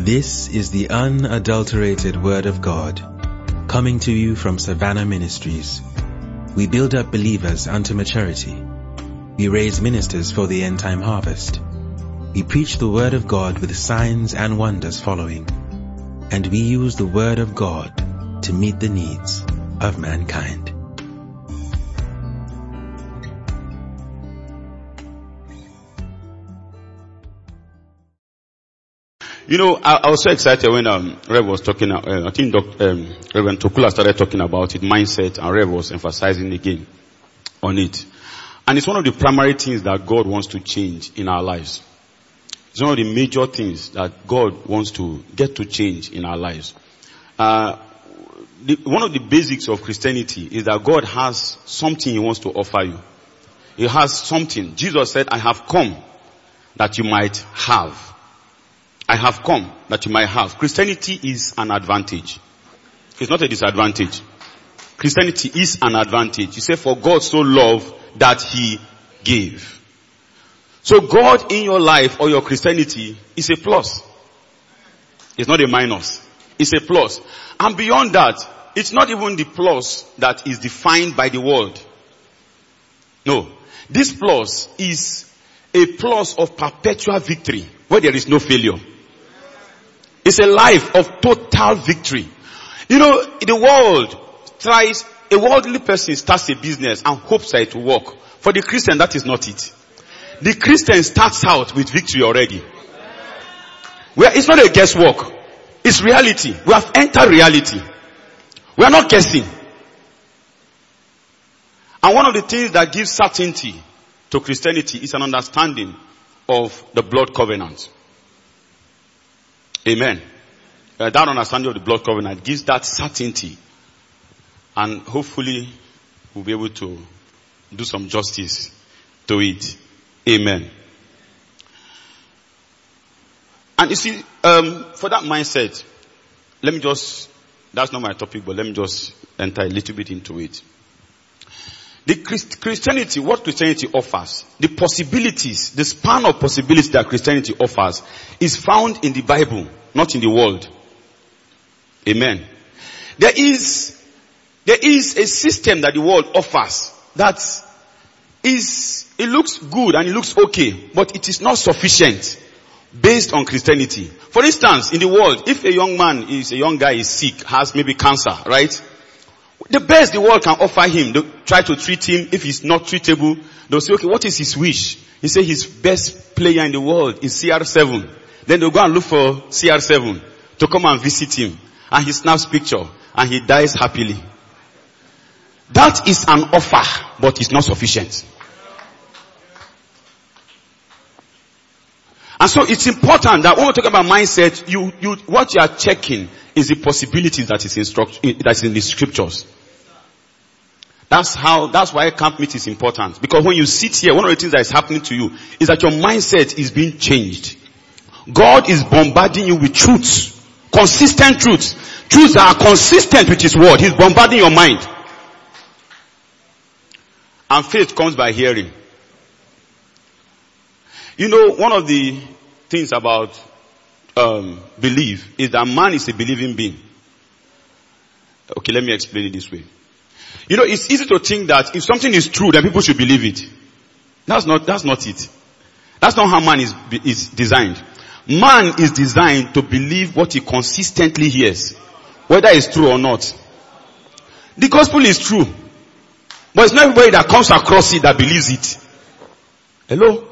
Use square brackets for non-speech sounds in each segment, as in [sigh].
This is the unadulterated Word of God, coming to you from Savannah Ministries. We build up believers unto maturity. We raise ministers for the end time harvest. We preach the Word of God with signs and wonders following. And we use the Word of God to meet the needs of mankind. You know, I, I, was so excited when um, Rev was talking. Uh, I think Dr. Um, Reverend Tokula started talking about it, mindset, and Rev was emphasizing again on it. And it's one of the primary things that God wants to change in our lives. It's one of the major things that God wants to get to change in our lives. Uh, the, one of the basics of Christianity is that God has something He wants to offer you. He has something. Jesus said, I have come that you might have. I have come that you might have. Christianity is an advantage. It's not a disadvantage. Christianity is an advantage. You say, for God so loved that he gave. So God in your life or your Christianity is a plus. It's not a minus. It's a plus. And beyond that, it's not even the plus that is defined by the world. No. This plus is a plus of perpetual victory where there is no failure. It's a life of total victory. You know, the world tries, a worldly person starts a business and hopes that it will work. For the Christian, that is not it. The Christian starts out with victory already. It's not a guesswork. It's reality. We have entered reality. We are not guessing. And one of the things that gives certainty to Christianity is an understanding of the blood covenant. Amen. Uh, that understanding of the blood covenant gives that certainty. And hopefully we'll be able to do some justice to it. Amen. And you see, um, for that mindset, let me just, that's not my topic, but let me just enter a little bit into it. The Christ, Christianity, what Christianity offers, the possibilities, the span of possibilities that Christianity offers is found in the Bible, not in the world. Amen. There is, there is a system that the world offers that is, it looks good and it looks okay, but it is not sufficient based on Christianity. For instance, in the world, if a young man is, a young guy is sick, has maybe cancer, right? The best the world can offer him, they try to treat him. If he's not treatable, they'll say, okay, what is his wish? He say his best player in the world is CR7. Then they'll go and look for CR7 to come and visit him. And he snaps picture and he dies happily. That is an offer, but it's not sufficient. And so it's important that when we talk about mindset, you, you, what you are checking is the possibilities that is, instruct, that is in the scriptures. That's how, that's why camp meet is important. Because when you sit here, one of the things that is happening to you is that your mindset is being changed. God is bombarding you with truths. Consistent truths. Truths that are consistent with His word. He's bombarding your mind. And faith comes by hearing. You know, one of the things about um, belief is that man is a believing being. Okay, let me explain it this way. You know, it's easy to think that if something is true, then people should believe it. That's not, that's not it. That's not how man is, is designed. Man is designed to believe what he consistently hears, whether it's true or not. The gospel is true. But it's not everybody that comes across it that believes it. Hello?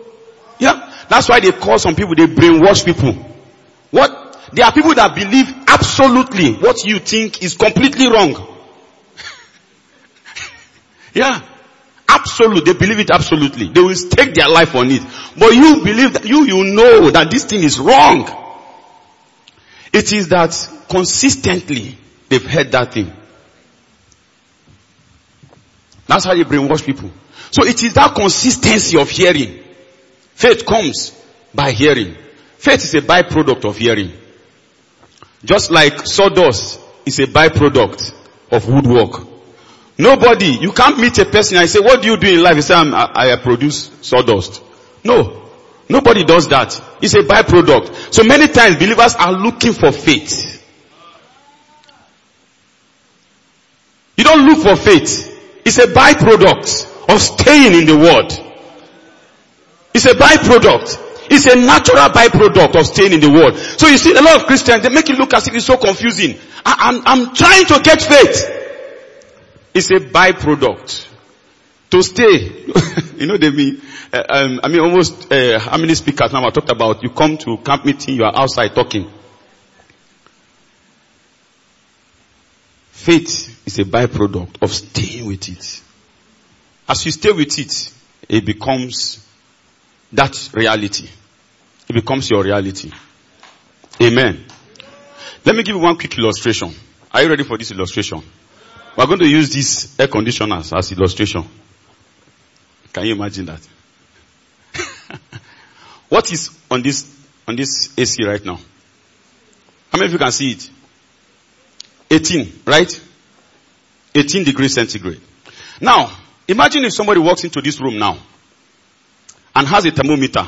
Yeah. That's why they call some people, they brainwash people. What? There are people that believe absolutely what you think is completely wrong. Yeah. Absolute. They believe it absolutely. They will stake their life on it. But you believe that you, you know that this thing is wrong. It is that consistently they've heard that thing. That's how you brainwash people. So it is that consistency of hearing. Faith comes by hearing. Faith is a byproduct of hearing. Just like sawdust is a byproduct of woodwork. Nobody, you can't meet a person and say, what do you do in life? You say, I, I produce sawdust. No. Nobody does that. It's a byproduct. So many times believers are looking for faith. You don't look for faith. It's a byproduct of staying in the word. It's a byproduct. It's a natural byproduct of staying in the world. So you see, a lot of Christians, they make it look as if it's so confusing. I, I'm, I'm trying to get faith. It's a byproduct. To stay, [laughs] you know they mean, uh, um, I mean almost, uh, how many speakers now I talked about, you come to camp meeting, you are outside talking. Faith is a byproduct of staying with it. As you stay with it, it becomes that reality. It becomes your reality. Amen. Let me give you one quick illustration. Are you ready for this illustration? We're going to use these air conditioners as illustration. Can you imagine that? [laughs] what is on this, on this AC right now? How many of you can see it? 18, right? 18 degrees centigrade. Now, imagine if somebody walks into this room now and has a thermometer.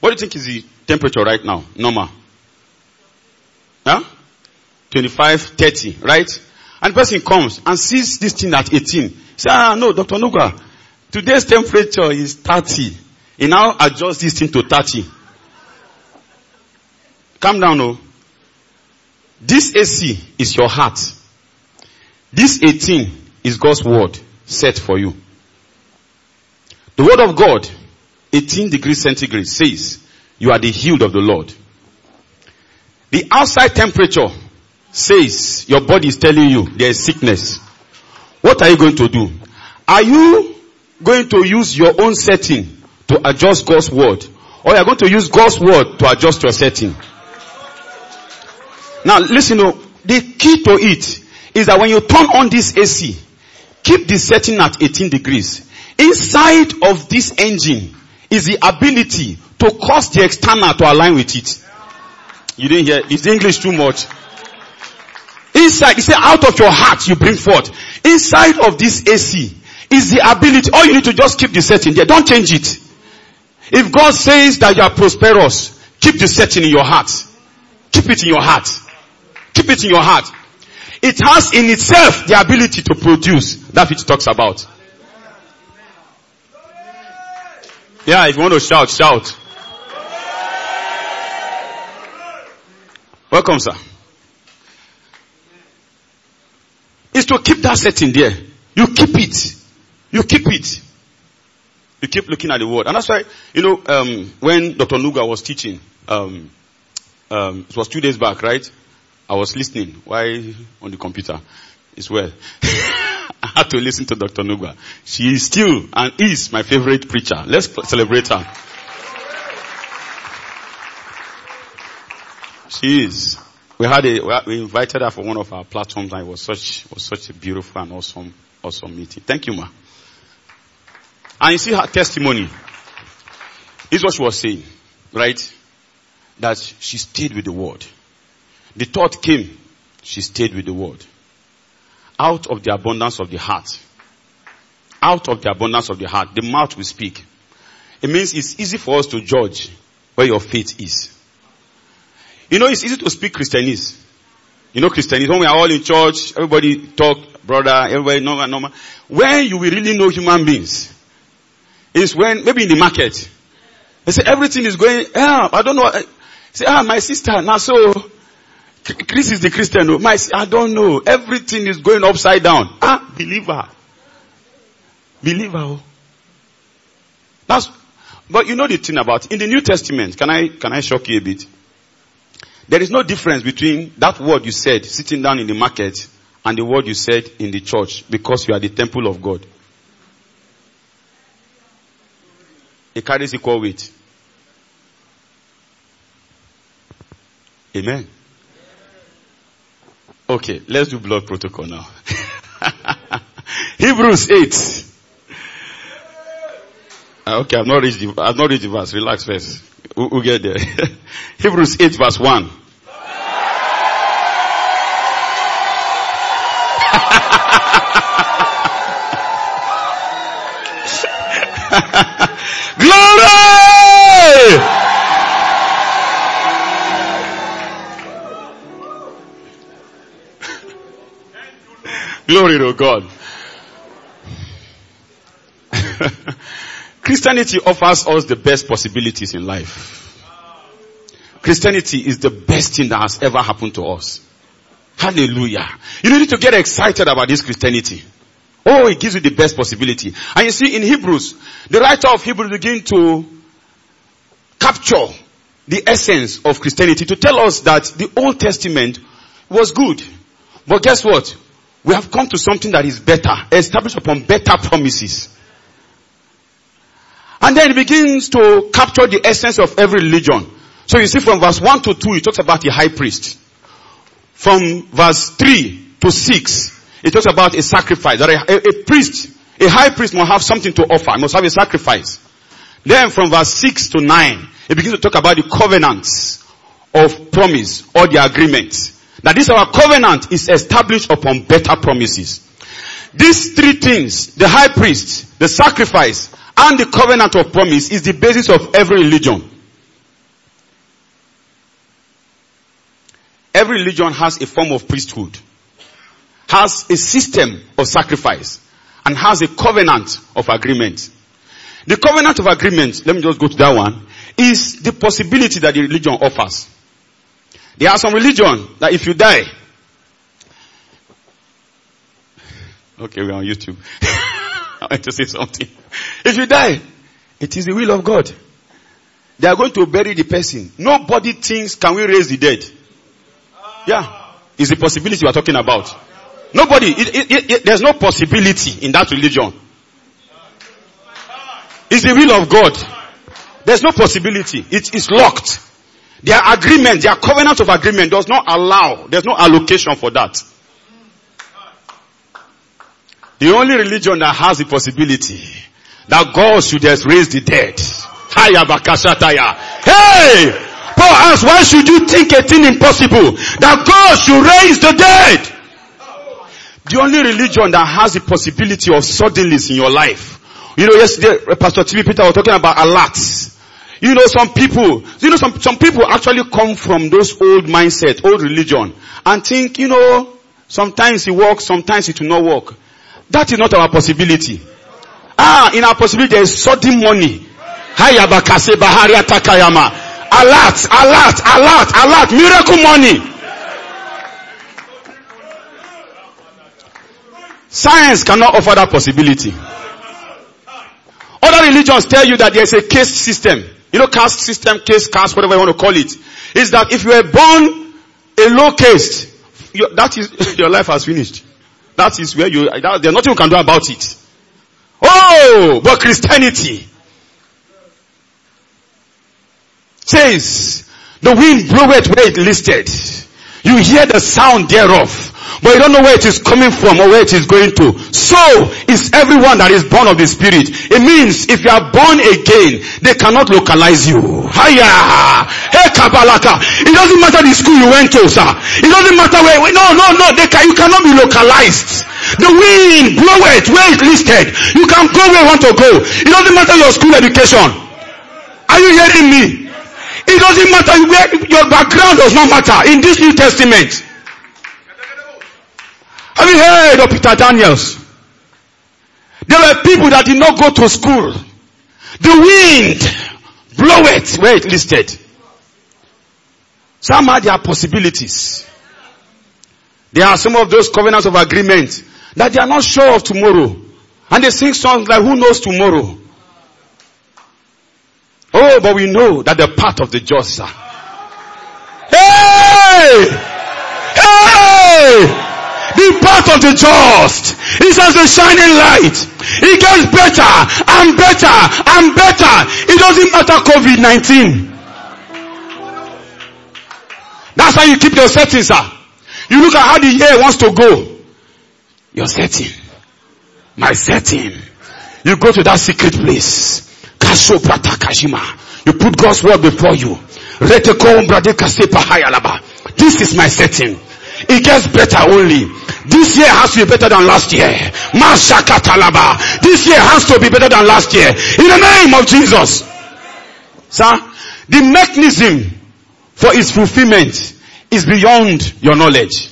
What do you think is the temperature right now? Normal. Huh? 25, 30, right? And person comes and sees this thing at 18. Say, ah, no, Dr. Nuga, today's temperature is 30. He now adjusts this thing to 30. Calm down, no. This AC is your heart. This 18 is God's word set for you. The word of God, 18 degrees centigrade says, you are the healed of the Lord. The outside temperature says your body is telling you there is sickness. What are you going to do? Are you going to use your own setting to adjust God's word? Or you are going to use God's word to adjust your setting? Now listen, oh, the key to it is that when you turn on this AC, keep the setting at 18 degrees. Inside of this engine is the ability to cause the external to align with it. You didn't hear, is English too much? Inside, he said out of your heart you bring forth. Inside of this AC is the ability, all you need to just keep the setting there. Don't change it. If God says that you are prosperous, keep the setting in your heart. Keep it in your heart. Keep it in your heart. It has in itself the ability to produce that which talks about. Yeah, if you want to shout, shout. Welcome, sir. Is to keep that setting there. You keep it. You keep it. You keep looking at the word. And that's why, you know, um, when Dr. Nuga was teaching, um, um, it was two days back, right? I was listening while on the computer as well. [laughs] I had to listen to Dr. Nuga. She is still and is my favorite preacher. Let's celebrate her. She is. We had a, we invited her for one of our platforms and it was such, was such a beautiful and awesome, awesome meeting. Thank you, ma. And you see her testimony. Is what she was saying, right? That she stayed with the word. The thought came. She stayed with the word. Out of the abundance of the heart. Out of the abundance of the heart, the mouth will speak. It means it's easy for us to judge where your faith is. You know, it's easy to speak Christianese. You know Christianese, when we are all in church, everybody talk, brother, everybody normal, normal. When you will really know human beings, is when, maybe in the market, they say everything is going, ah, I don't know, I say, ah, my sister, now so, Chris is the Christian. No, my, I don't know. Everything is going upside down. Ah, believer. Believer. Oh. That's, but you know the thing about, in the New Testament, can I, can I shock you a bit? There is no difference between that word you said sitting down in the market and the word you said in the church because you are the temple of God. It carries equal weight. Amen. Okay, let's do blood protocol now. [laughs] Hebrews 8. Ah, okay, I've not reached the, I've not reached the verse. Relax first. We'll, we'll get there. [laughs] Hebrews 8 verse 1. [laughs] Glory! [laughs] Glory to God. Christianity offers us the best possibilities in life. Christianity is the best thing that has ever happened to us. Hallelujah. You need to get excited about this Christianity. Oh, it gives you the best possibility. And you see in Hebrews, the writer of Hebrews begin to capture the essence of Christianity to tell us that the Old Testament was good. But guess what? We have come to something that is better, established upon better promises. And then it begins to capture the essence of every religion. So you see from verse 1 to 2, it talks about the high priest. From verse 3 to 6, it talks about a sacrifice. That a, a, a priest, a high priest must have something to offer, must have a sacrifice. Then from verse 6 to 9, it begins to talk about the covenants of promise or the agreement. That this our covenant is established upon better promises. These three things, the high priest, the sacrifice, and the covenant of promise is the basis of every religion. Every religion has a form of priesthood, has a system of sacrifice, and has a covenant of agreement. The covenant of agreement, let me just go to that one, is the possibility that the religion offers. There are some religion that if you die, okay, we're on YouTube. [laughs] [laughs] I want to say something. If you die, it is the will of God. They are going to bury the person. Nobody thinks, can we raise the dead? Yeah. It's the possibility we are talking about. Nobody, it, it, it, there's no possibility in that religion. It's the will of God. There's no possibility. It is locked. Their agreement, their covenant of agreement does not allow, there's no allocation for that. The only religion that has the possibility that God should just raise the dead. Hey! Paul asks, why should you think a thing impossible? That God should raise the dead. The only religion that has the possibility of suddenness in your life. You know, yesterday, uh, Pastor T.B. Peter was talking about alerts. You know, some people, you know, some, some people actually come from those old mindset, old religion, and think, you know, sometimes it works, sometimes it will not work. That is not our possibility. Ah, in our possibility there is sudden money. Hayabakase Baharia Takayama. Alert, alert, alert, alert, miracle money. Science cannot offer that possibility. Other religions tell you that there's a caste system. You know, caste system, caste, caste, whatever you want to call it. Is that if you were born a low caste, that is, [laughs] your life has finished. That is where you, that, there's nothing you can do about it. Oh, but Christianity says, the wind bloweth where it listed. You hear the sound thereof but you don't know where it is coming from or where it is going to. So is everyone that is born of the Spirit. It means if you are born again, they cannot localize you. Hiya! Hey Kabalaka! It doesn't matter the school you went to, sir. It doesn't matter where, no, no, no, they can, you cannot be localized. The wind, blow it, where it listed. You can go where you want to go. It doesn't matter your school education. Are you hearing me? It doesn't matter where, your background does not matter in this New Testament. Have you heard of Peter Daniels? There were people that did not go to school. The wind blow it where it listed. Some had their possibilities. There are some of those covenants of agreement that they are not sure of tomorrow. And they sing songs like who knows tomorrow. Oh, but we know that the path of the just. Hey! Hey! The path of the just is as a shining light. It gets better and better and better. It doesn't matter COVID-19. That's how you keep your settings, sir. You look at how the year wants to go. Your setting. My setting. You go to that secret place. Kasho Prata Kashima. You put God's word before you. This is my setting. It gets better only. This year has to be better than last year. Mashakatalaba. This year has to be better than last year. In the name of Jesus. Sir, the mechanism for its fulfillment is beyond your knowledge.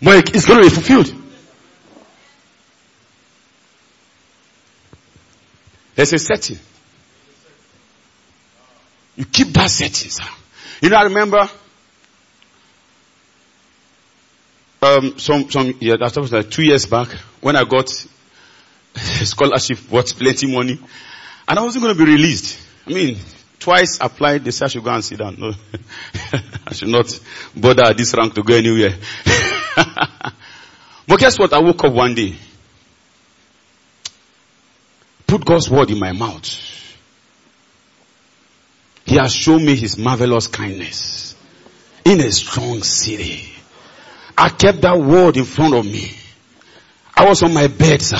But it's going to be fulfilled. There's a setting. You keep that setting, sir. You know, I remember um, some some yeah, like two years back when I got a [laughs] scholarship worth plenty money, and I wasn't going to be released. I mean, twice applied. They said I should go and sit down. No, [laughs] I should not bother at this rank to go anywhere. [laughs] but guess what? I woke up one day, put God's word in my mouth. He has shown me his marvelous kindness in a strong city. I kept that word in front of me. I was on my bed, sir.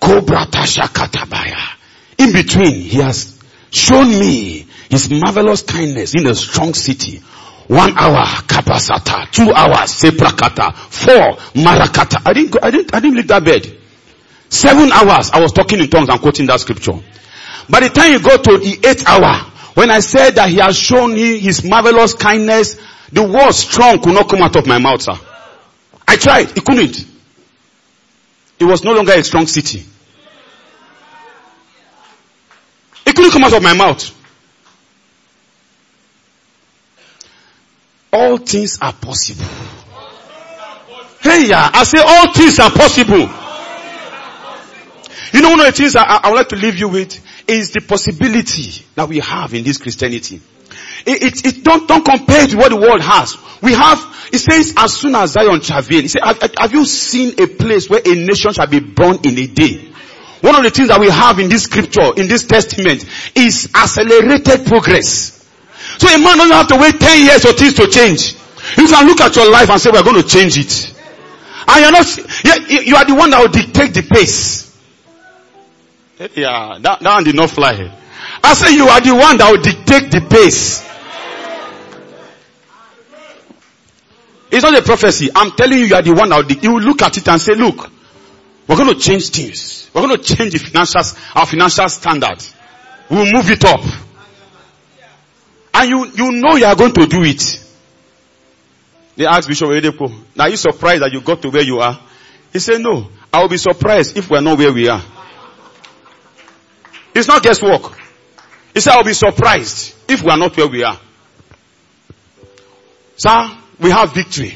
Cobra Katabaya. In between, he has shown me his marvelous kindness in a strong city. One hour, kapasata. Two hours, seprakata. Four, marakata. I didn't go, I didn't, I didn't leave that bed. Seven hours, I was talking in tongues and quoting that scripture. By the time you go to the eighth hour, when I said that he has shown me his marvelous kindness, the word strong could not come out of my mouth, sir. I tried, it couldn't. It was no longer a strong city. It couldn't come out of my mouth. All things are possible. Hey, yeah, I say all things are possible. You know, one of the things I, I would like to leave you with is the possibility that we have in this Christianity. It, it, it don't, don't compare to what the world has. We have, it says, as soon as Zion travail, it says, have, have you seen a place where a nation shall be born in a day? One of the things that we have in this scripture, in this testament, is accelerated progress. So a man doesn't have to wait 10 years for things to change. You can look at your life and say, we're going to change it. And you're not, you are the one that will dictate the pace. Yeah, that, that one did not fly. I say you are the one that will dictate the pace. It's not a prophecy. I'm telling you, you are the one that will, you will look at it and say, look, we're going to change things. We're going to change the financial, our financial standard. We'll move it up. And you, you know you are going to do it. They asked Bishop Oyedepo, now are you surprised that you got to where you are? He said, no, I will be surprised if we're not where we are. It's not guesswork. He said, I'll be surprised if we are not where we are. Sir, we have victory.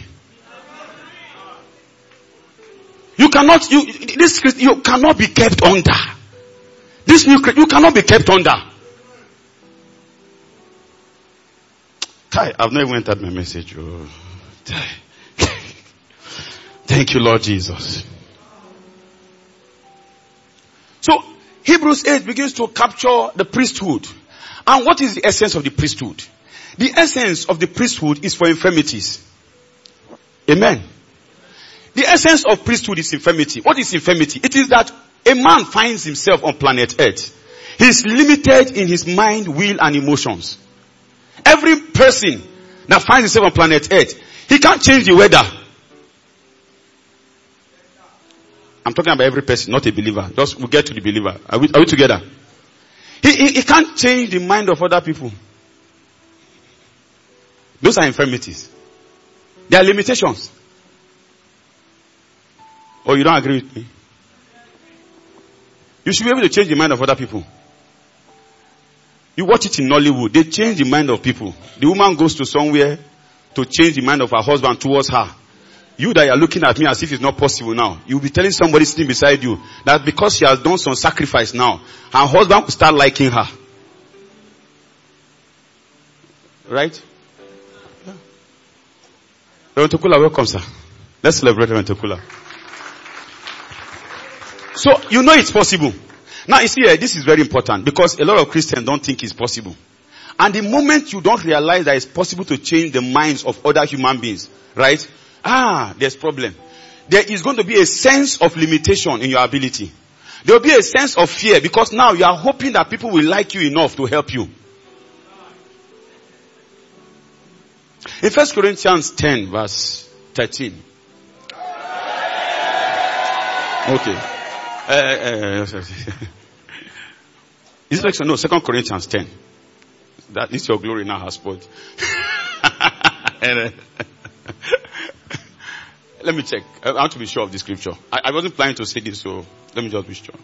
You cannot, you, this, you cannot be kept under. This new, you cannot be kept under. Kai, I've not even entered my message. Oh. [laughs] Thank you, Lord Jesus. So, Hebrews 8 begins to capture the priesthood. And what is the essence of the priesthood? The essence of the priesthood is for infirmities. Amen. The essence of priesthood is infirmity. What is infirmity? It is that a man finds himself on planet earth. He is limited in his mind, will, and emotions. Every person that finds himself on planet earth, he can't change the weather. I'm talking about every person, not a believer. Just we get to the believer. Are we, are we together? He, he, he can't change the mind of other people. Those are infirmities. They are limitations. Oh, you don't agree with me? You should be able to change the mind of other people. You watch it in Nollywood. They change the mind of people. The woman goes to somewhere to change the mind of her husband towards her. You that are looking at me as if it's not possible now, you'll be telling somebody sitting beside you that because she has done some sacrifice now, her husband will start liking her. Right? Yeah. Reverend Tokula, welcome sir. Let's celebrate Reverend Tokula. So, you know it's possible. Now you see, uh, this is very important because a lot of Christians don't think it's possible. And the moment you don't realize that it's possible to change the minds of other human beings, right? Ah, there's problem. There is going to be a sense of limitation in your ability. There will be a sense of fear because now you are hoping that people will like you enough to help you. In 1 Corinthians 10 verse 13. Okay. Uh, uh, [laughs] is it no, 2 Corinthians 10. That is your glory now has spoiled. [laughs] let me check. I want to be sure of the scripture. I, I wasn't planning to say this, so let me just be sure.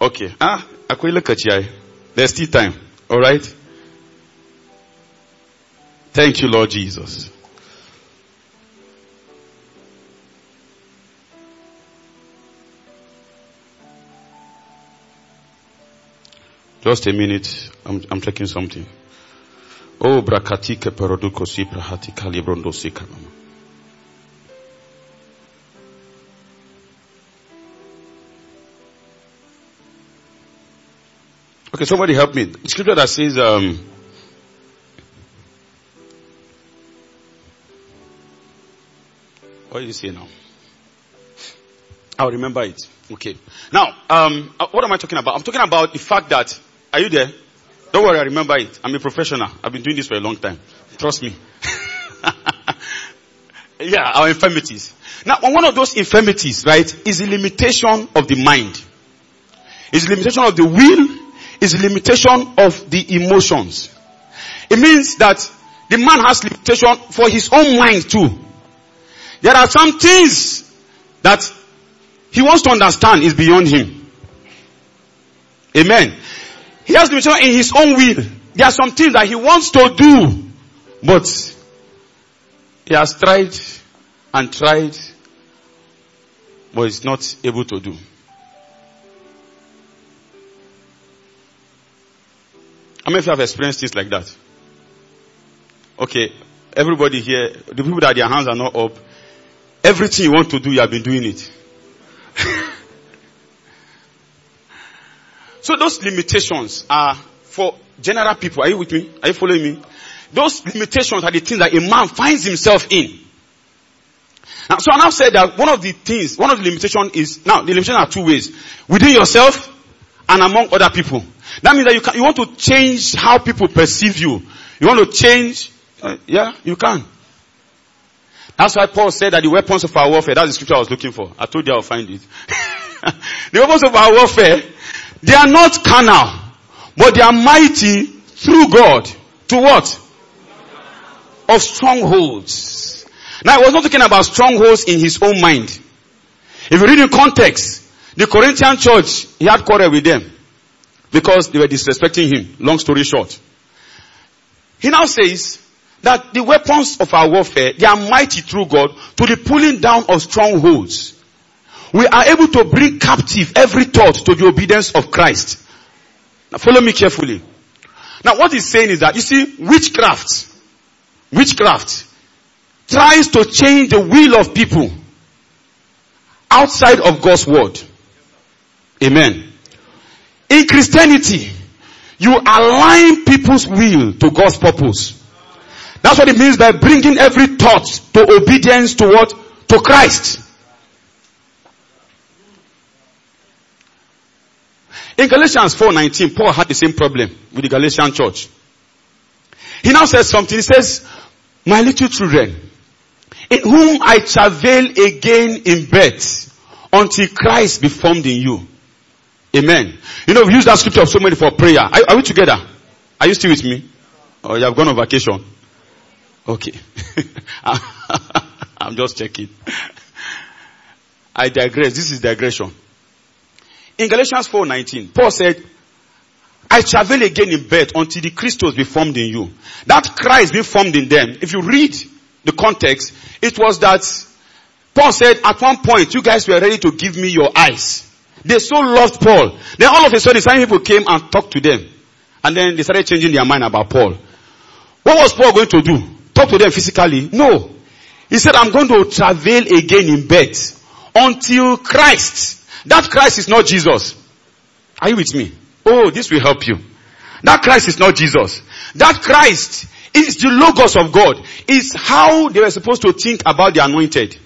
Okay. Ah, akwai lokaci There's still time. All right. Thank you, Lord Jesus. Just a minute. I'm, I'm checking something. Oh, brakatike peroduko si prahati kalibrondo si kanama. Okay, somebody help me. The scripture that says, um, what did you say now? I'll remember it. Okay. Now, um, uh, what am I talking about? I'm talking about the fact that, are you there? Don't worry, I remember it. I'm a professional. I've been doing this for a long time. Trust me. [laughs] yeah, our infirmities. Now, one of those infirmities, right, is the limitation of the mind. Is limitation of the will is limitation of the emotions. It means that the man has limitation for his own mind too. There are some things that he wants to understand is beyond him. Amen. He has to be limitation in his own will. There are some things that he wants to do, but he has tried and tried, but is not able to do. How many of you have experienced things like that? Okay, everybody here, the people that their hands are not up, everything you want to do, you have been doing it. [laughs] so those limitations are for general people. Are you with me? Are you following me? Those limitations are the things that a man finds himself in. Now, so I now said that one of the things, one of the limitations is, now the limitations are two ways. Within yourself and among other people. That means that you, can, you want to change how people perceive you. You want to change, uh, yeah, you can. That's why Paul said that the weapons of our warfare, that's the scripture I was looking for. I told you I'll find it. [laughs] the weapons of our warfare, they are not carnal, but they are mighty through God. To what? Of strongholds. Now I was not talking about strongholds in his own mind. If you read in context, the Corinthian church, he had quarrel with them because they were disrespecting him. Long story short. He now says that the weapons of our warfare, they are mighty through God to the pulling down of strongholds. We are able to bring captive every thought to the obedience of Christ. Now follow me carefully. Now what he's saying is that, you see, witchcraft, witchcraft tries to change the will of people outside of God's word. Amen. In Christianity, you align people's will to God's purpose. That's what it means by bringing every thought to obedience to what? To Christ. In Galatians 4:19, Paul had the same problem with the Galatian church. He now says something. He says, "My little children, in whom I travail again in birth, until Christ be formed in you." Amen. You know, we use that scripture so many for prayer. Are, are we together? Are you still with me? Or oh, you have gone on vacation? Okay. [laughs] I'm just checking. I digress. This is digression. In Galatians 4:19, Paul said, I travel again in birth until the Christos be formed in you. That Christ be formed in them. If you read the context, it was that Paul said at one point, you guys were ready to give me your eyes. They so loved Paul. Then all of a sudden, some people came and talked to them. And then they started changing their mind about Paul. What was Paul going to do? Talk to them physically? No. He said, I'm going to travail again in bed until Christ. That Christ is not Jesus. Are you with me? Oh, this will help you. That Christ is not Jesus. That Christ is the logos of God. Is how they were supposed to think about the anointed.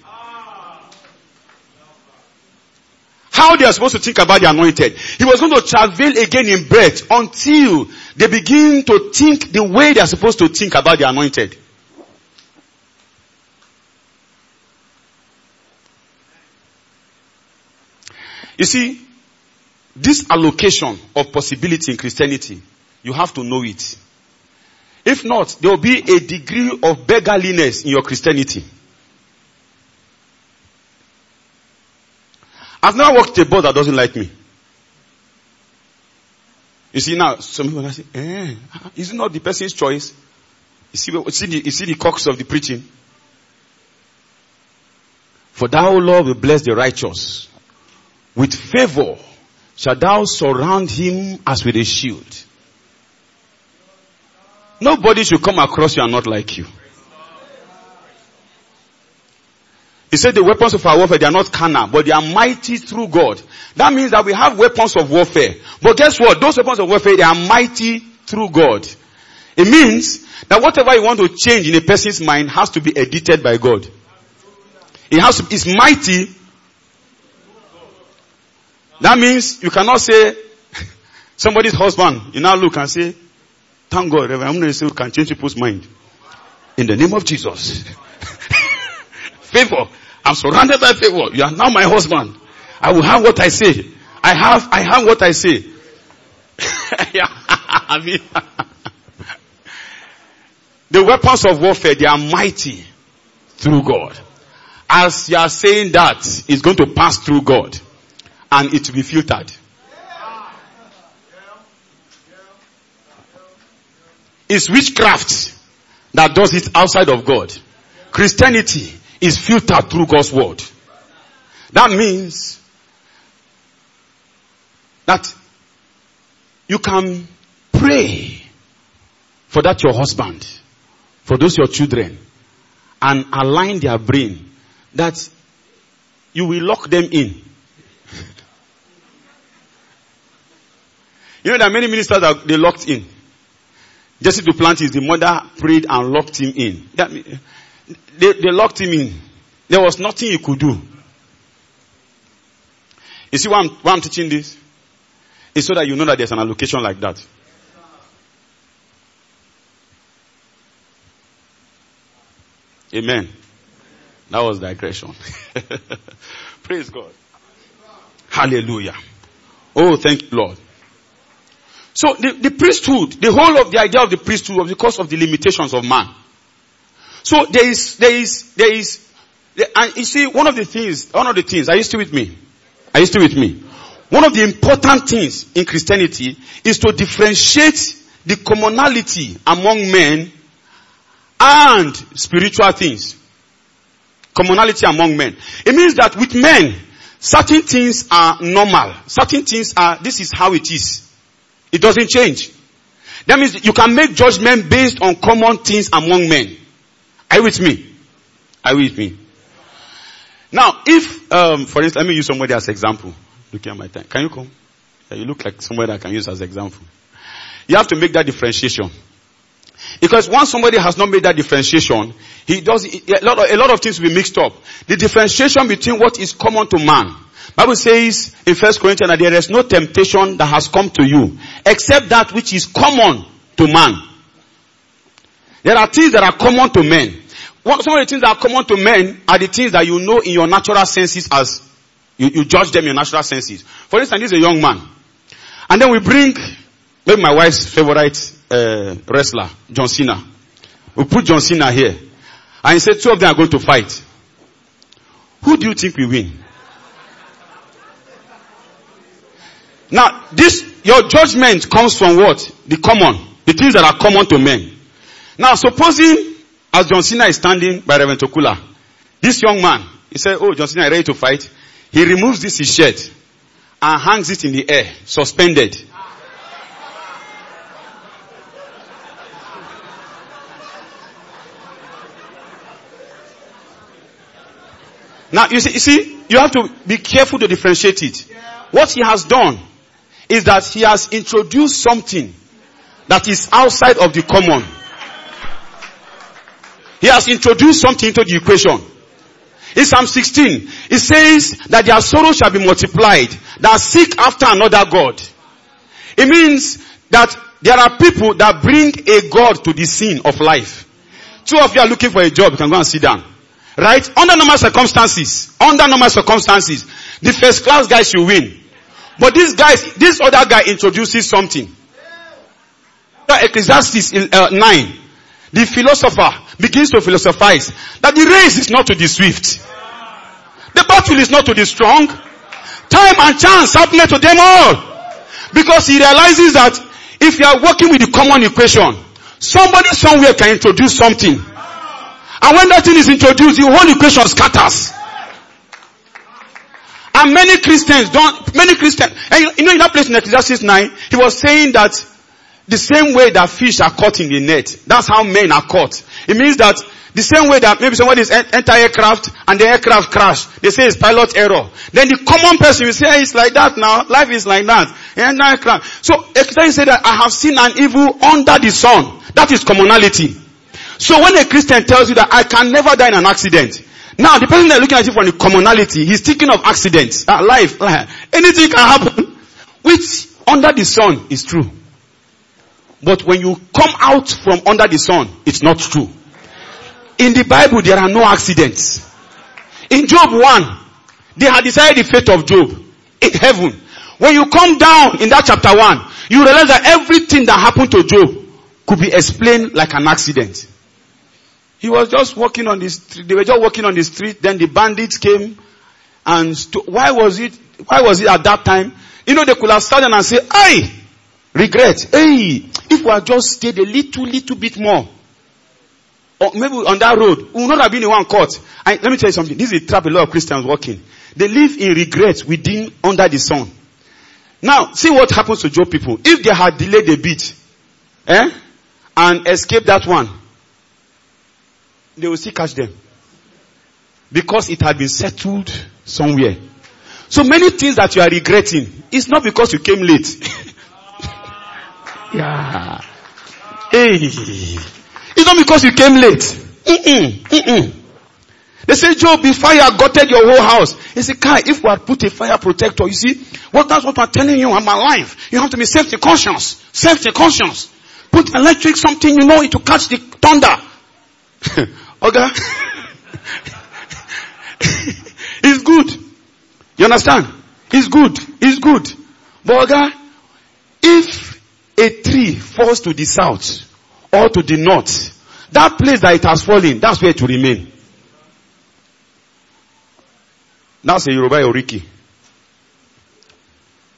how they are supposed to think about the anointed. He was going to travel again in breath until they begin to think the way they are supposed to think about the anointed. You see, this allocation of possibility in Christianity, you have to know it. If not, there will be a degree of beggarliness in your Christianity. I've never worked a boss that doesn't like me. You see now, some people are saying, eh, is it not the person's choice? You see, you see the, you see the of the preaching? For thou, Lord, will bless the righteous. With favor shall thou surround him as with a shield. Nobody should come across you and not like you. He said the weapons of our warfare, they are not carnal, but they are mighty through God. That means that we have weapons of warfare. But guess what? Those weapons of warfare, they are mighty through God. It means that whatever you want to change in a person's mind has to be edited by God. It has to, it's mighty. That means you cannot say, [laughs] somebody's husband, you now look and say, thank God, Reverend, we can change people's mind. In the name of Jesus. [laughs] favor. I'm surrounded by favor. You are now my husband. I will have what I say. I have, I have what I say. [laughs] yeah, I mean, the weapons of warfare, they are mighty through God. As you are saying that, it's going to pass through God and it will be filtered. It's witchcraft that does it outside of God. Christianity is filtered through God's word. That means that you can pray for that your husband, for those your children, and align their brain that you will lock them in. You know are many ministers that they locked in. Jesse Duplantis, the mother prayed and locked him in. That, they, they locked him in. There was nothing he could do. You see why I'm, why I'm teaching this? It's so that you know that there's an allocation like that. Amen. That was digression. [laughs] Praise God. Hallelujah. Oh, thank you, Lord. So the, the priesthood, the whole of the idea of the priesthood was because of the limitations of man. So there is, there is, there is, and you see, one of the things, one of the things, are you still with me? Are you still with me? One of the important things in Christianity is to differentiate the commonality among men and spiritual things. Commonality among men. It means that with men, certain things are normal. Certain things are, this is how it is. It doesn't change. That means you can make judgment based on common things among men. Are you with me? Are you with me? Now, if, um, for instance, let me use somebody as example. Looking at my time. Can you come? You look like somebody I can use as example. You have to make that differentiation. Because once somebody has not made that differentiation, he does, a lot of, a lot of things will be mixed up. The differentiation between what is common to man. Bible says in First Corinthians that there is no temptation that has come to you, except that which is common to man. There are things that are common to men. Some of the things that are common to men are the things that you know in your natural senses as you, you judge them in your natural senses. For instance, this is a young man. And then we bring maybe my wife's favorite uh, wrestler, John Cena. We put John Cena here. And he said two of them are going to fight. Who do you think will win? Now, this, your judgment comes from what? The common. The things that are common to men. Now, supposing as John Cena is standing by Reverend Tokula, this young man, he said, oh, John Cena, ready to fight? He removes this his shirt and hangs it in the air, suspended. Now, you see, you see, you have to be careful to differentiate it. What he has done is that he has introduced something that is outside of the common. He has introduced something into the equation. In Psalm 16, it says that their sorrow shall be multiplied, that seek after another God. It means that there are people that bring a God to the scene of life. Two of you are looking for a job, you can go and sit down. Right? Under normal circumstances, under normal circumstances, the first class guy should win. But this guy, this other guy introduces something. Ecclesiastes uh, 9, the philosopher begins to philosophize that the race is not to the swift. The battle is not to the strong. Time and chance happen to them all. Because he realizes that if you are working with the common equation, somebody somewhere can introduce something. And when that thing is introduced, the whole equation scatters. And many Christians don't, many Christians, and you know in that place in Ecclesiastes 9, he was saying that the same way that fish are caught in the net, that's how men are caught. It means that the same way that maybe somebody is enter aircraft and the aircraft crash, they say it's pilot error. Then the common person will say, it's like that now, life is like that. Enter aircraft. So, Ecclesiastes say that I have seen an evil under the sun. That is commonality. So when a Christian tells you that I can never die in an accident, now the person that looking at you from the commonality, he's thinking of accidents, uh, life, life, [laughs] anything can happen, which under the sun is true. But when you come out from under the sun, it's not true. In the Bible, there are no accidents. In Job 1, they had decided the fate of Job in heaven. When you come down in that chapter 1, you realize that everything that happened to Job could be explained like an accident. He was just walking on the street, they were just walking on the street, then the bandits came and st- why was it, why was it at that time? You know, they could have started and say, I regret, hey, if we had just stayed a little, little bit more, or maybe on that road, we would not have been the one. And let me tell you something, this is a trap a lot of Christians walking. They live in regret within, under the sun. Now, see what happens to Job people. If they had delayed a bit, eh, and escaped that one, they will still catch them. Because it had been settled somewhere. So many things that you are regretting, it's not because you came late. yeah. [laughs] Hey. It's not because you came late. Mm-mm, mm-mm. They say, Job, the fire gutted your whole house. He said, Kai, if we had put a fire protector, you see, what that's what I'm telling you, I'm alive. You have to be safety conscious. Safety conscious. Put electric something, you know, it to catch the thunder. [laughs] okay? [laughs] it's good. You understand? It's good. It's good. But okay, if a tree falls to the south or to the north, that place that it has fallen, that's where it will remain. That's a Yoruba Oriki.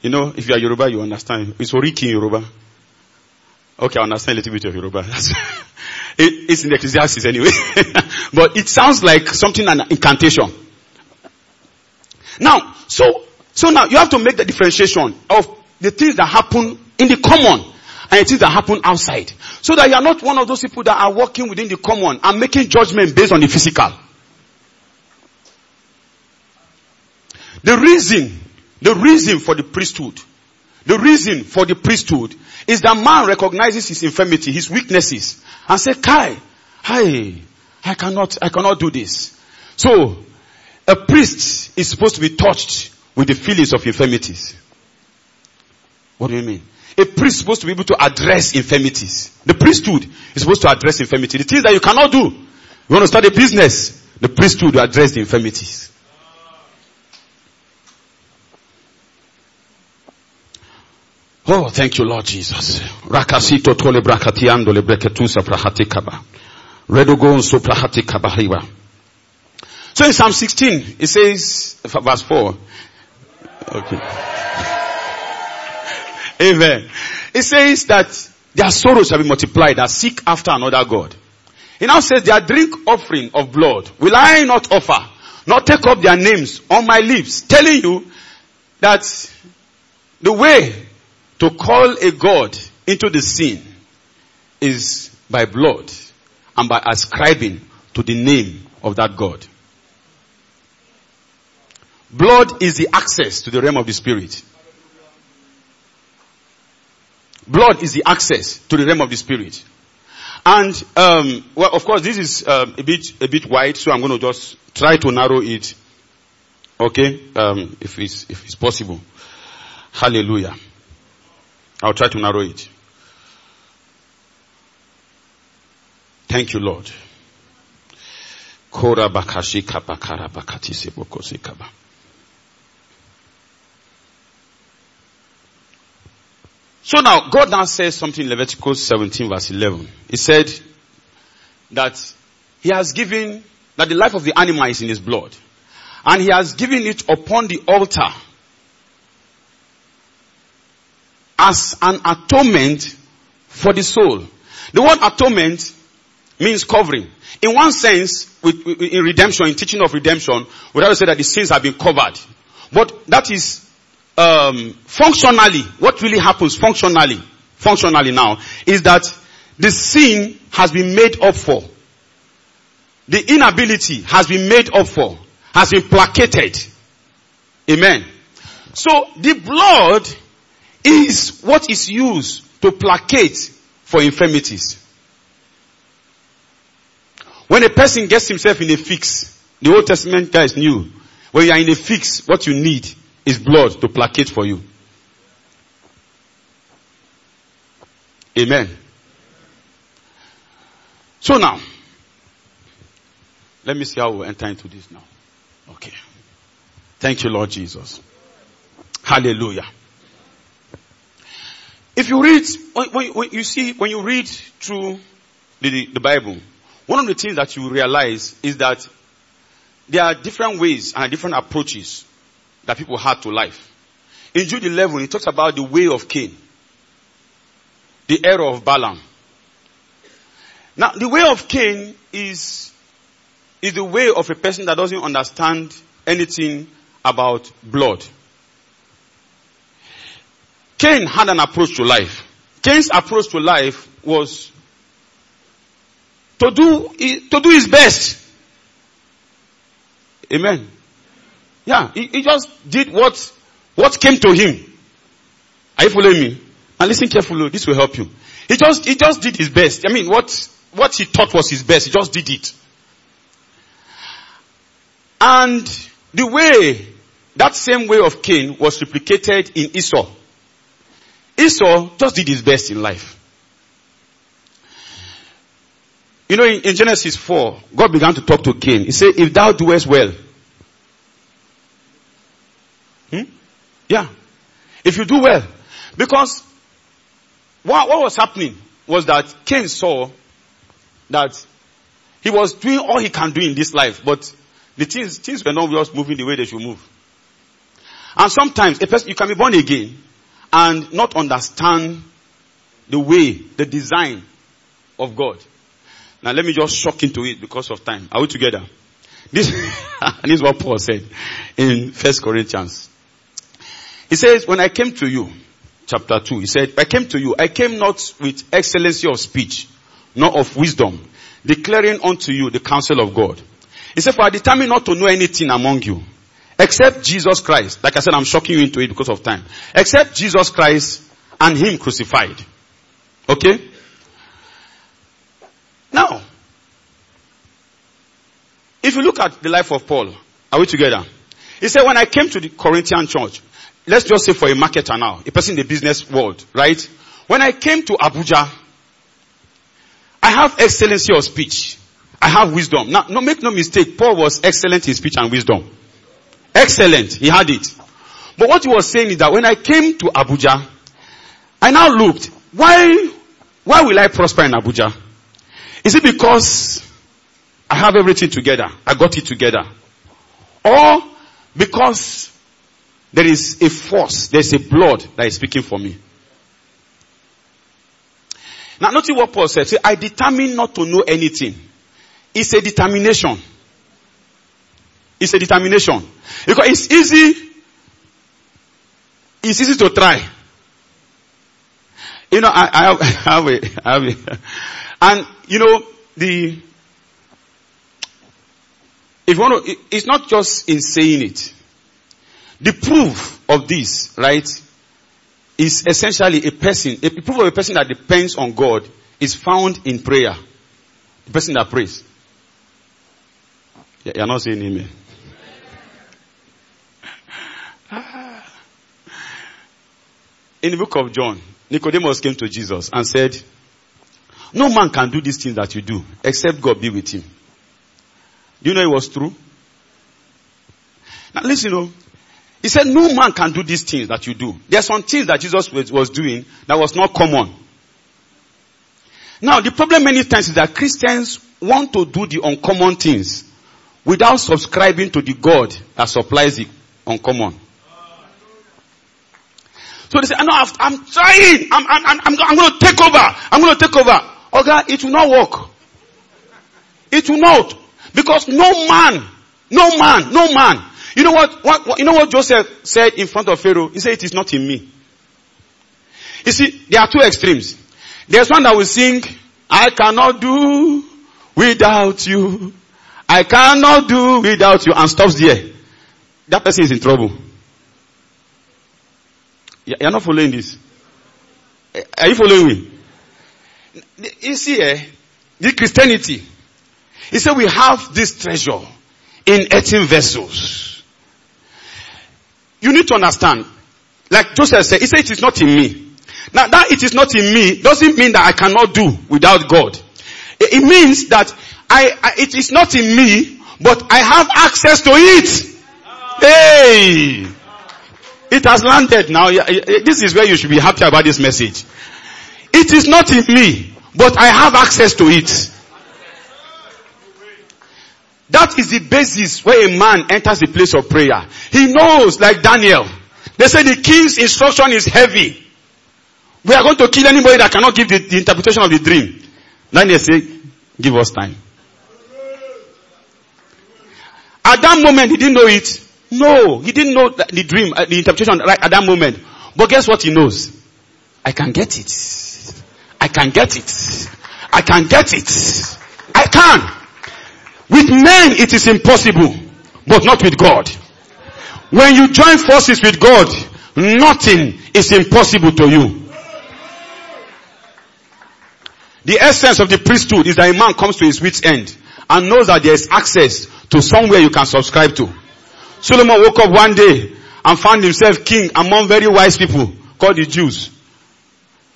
You know, if you are Yoruba, you understand. It's Oriki in Yoruba. Okay, I understand a little bit of Yoruba. [laughs] it, it's in the Ecclesiastes anyway. [laughs] but it sounds like something, an incantation. Now, so, so now you have to make the differentiation of the things that happen in the common and the things that happen outside. So that you are not one of those people that are working within the common and making judgment based on the physical. The reason, the reason for the priesthood, the reason for the priesthood is that man recognizes his infirmity, his weaknesses, and say, Kai, hi, I cannot, I cannot do this. So, a priest is supposed to be touched with the feelings of infirmities. What do you mean? A priest is supposed to be able to address infirmities. The priesthood is supposed to address infirmity. The things that you cannot do. You want to start a business. The priesthood will address the infirmities. Oh, thank you, Lord Jesus. Rakasito tole brakatiando le breketusa prahatikaba. Redogonso prahatikaba So in Psalm 16, it says, verse 4. Okay. [laughs] Amen. It says that their sorrows shall be multiplied that seek after another God. He now says their drink offering of blood will I not offer, not take up their names on my lips, telling you that the way to call a God into the scene is by blood and by ascribing to the name of that God. Blood is the access to the realm of the spirit. Blood is the access to the realm of the spirit. And, um, well, of course, this is um, a bit a bit wide, so I'm going to just try to narrow it. Okay, um, if it's if it's possible. Hallelujah. I'll try to narrow it. Thank you, Lord. Kora bakashi bakati. So now, God now says something in Leviticus 17 verse 11. He said that He has given, that the life of the animal is in His blood. And He has given it upon the altar as an atonement for the soul. The word atonement means covering. In one sense, in redemption, in teaching of redemption, we have to say that the sins have been covered. But that is um, functionally, what really happens functionally, functionally now, is that the sin has been made up for. The inability has been made up for, has been placated. Amen. So the blood is what is used to placate for infirmities. When a person gets himself in a fix, the Old Testament guys knew, when you are in a fix, what you need is blood to placate for you. Amen. So now, let me see how we enter into this now. Okay. Thank you, Lord Jesus. Hallelujah. If you read, when, when you see, when you read through the, the Bible, one of the things that you realize is that there are different ways and different approaches that people had to life. In Jude 11, he talks about the way of Cain, the error of Balaam. Now, the way of Cain is, is the way of a person that doesn't understand anything about blood. Cain had an approach to life. Cain's approach to life was to do, to do his best. Amen. Yeah, he, he just did what, what came to him. Are you following me? And listen carefully, this will help you. He just, he just did his best. I mean, what, what he thought was his best, he just did it. And the way, that same way of Cain was replicated in Esau. Esau just did his best in life. You know, in, in, Genesis 4, God began to talk to Cain. He said, if thou doest well. Hmm? Yeah. If you do well. Because what, what was happening was that Cain saw that he was doing all he can do in this life, but the things, things were not just moving the way they should move. And sometimes a person, you can be born again and not understand the way, the design of God. Now let me just shock into it because of time. Are we together? This, and [laughs] this is what Paul said in First Corinthians. He says, when I came to you, chapter 2, he said, I came to you, I came not with excellency of speech, nor of wisdom, declaring unto you the counsel of God. He said, for I determined not to know anything among you, except Jesus Christ. Like I said, I'm shocking you into it because of time. Except Jesus Christ and Him crucified. Okay? Now, if you look at the life of Paul, are we together? He said, when I came to the Corinthian church, let's just say for a marketer now, a person in the business world, right? When I came to Abuja, I have excellency of speech. I have wisdom. Now, no, make no mistake, Paul was excellent in speech and wisdom. Excellent. He had it. But what he was saying is that when I came to Abuja, I now looked, why, why will I prosper in Abuja? Is it because I have everything together? I got it together. Or because there is a force, there's a blood that is speaking for me. Now notice what Paul said. Say, I determine not to know anything. It's a determination. It's a determination. Because it's easy, it's easy to try. You know, I, I, have, [laughs] I have a, I have a, and you know, the, if you want to, it's not just in saying it. The proof of this, right, is essentially a person, a proof of a person that depends on God is found in prayer. The person that prays. You're not saying amen. In the book of John, Nicodemus came to Jesus and said, no man can do these things that you do except God be with him. Do you know it was true? Now listen, you know, He said, no man can do these things that you do. There are some things that Jesus was doing that was not common. Now, the problem many times is that Christians want to do the uncommon things without subscribing to the God that supplies the uncommon. So they say, no, I'm trying. I'm, I'm, I'm, I'm going to take over. I'm going to take over. Okay, it will not work. It will not. Because no man, no man, no man. You know what, what, what, you know what Joseph said in front of Pharaoh? He said, it is not in me. You see, there are two extremes. There's one that will sing, I cannot do without you. I cannot do without you and stops there. That person is in trouble. You're not following this. Are you following me? You see, eh, the Christianity, he said we have this treasure in earthen vessels. You need to understand, like Joseph said, he said it is not in me. Now that it is not in me doesn't mean that I cannot do without God. It means that I, I it is not in me, but I have access to it. Hey! It has landed now. This is where you should be happy about this message. It is not in me, but I have access to it. That is the basis where a man enters the place of prayer. He knows, like Daniel. They say the king's instruction is heavy. We are going to kill anybody that cannot give the, the interpretation of the dream. Daniel say, give us time. At that moment, he didn't know it. No, he didn't know the dream, uh, the interpretation right at that moment. But guess what he knows? I can get it. I can get it. I can get it. I can. With men it is impossible, but not with God. When you join forces with God, nothing is impossible to you. The essence of the priesthood is that a man comes to his wit's end and knows that there is access to somewhere you can subscribe to. Solomon woke up one day and found himself king among very wise people called the Jews.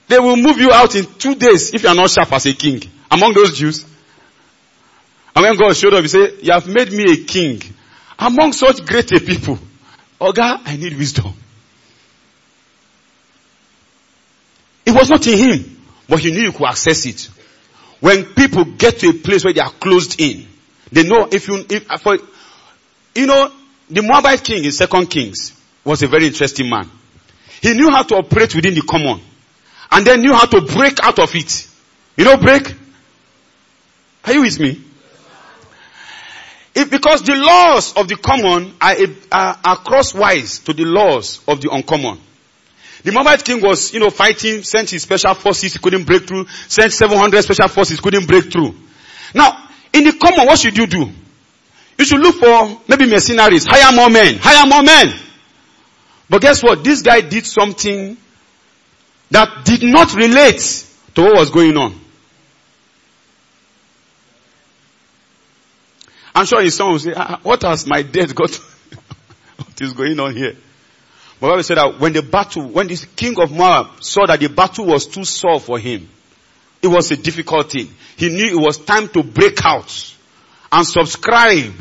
They will move you out in two days if you are not sharp as a king among those Jews. And when God showed up, he said, you have made me a king among such great a people. Oh God, I need wisdom. It was not in him, but he knew he could access it. When people get to a place where they are closed in, they know if you, if, for, you know, the Moabite king in Second Kings was a very interesting man. He knew how to operate within the common and then knew how to break out of it. You know break? Are you with me? If, because the laws of the common are, are, are crosswise to the laws of the uncommon. The Moabite king was, you know, fighting, sent his special forces, he couldn't break through, sent 700 special forces, couldn't break through. Now, in the common, what should you do? You should look for maybe mercenaries, hire more men, hire more men. But guess what? This guy did something that did not relate to what was going on. I'm sure his son will say, ah, what has my death got? [laughs] what is going on here? But Bible said that when the battle, when this king of Moab saw that the battle was too sore for him, it was a difficult thing. He knew it was time to break out and subscribe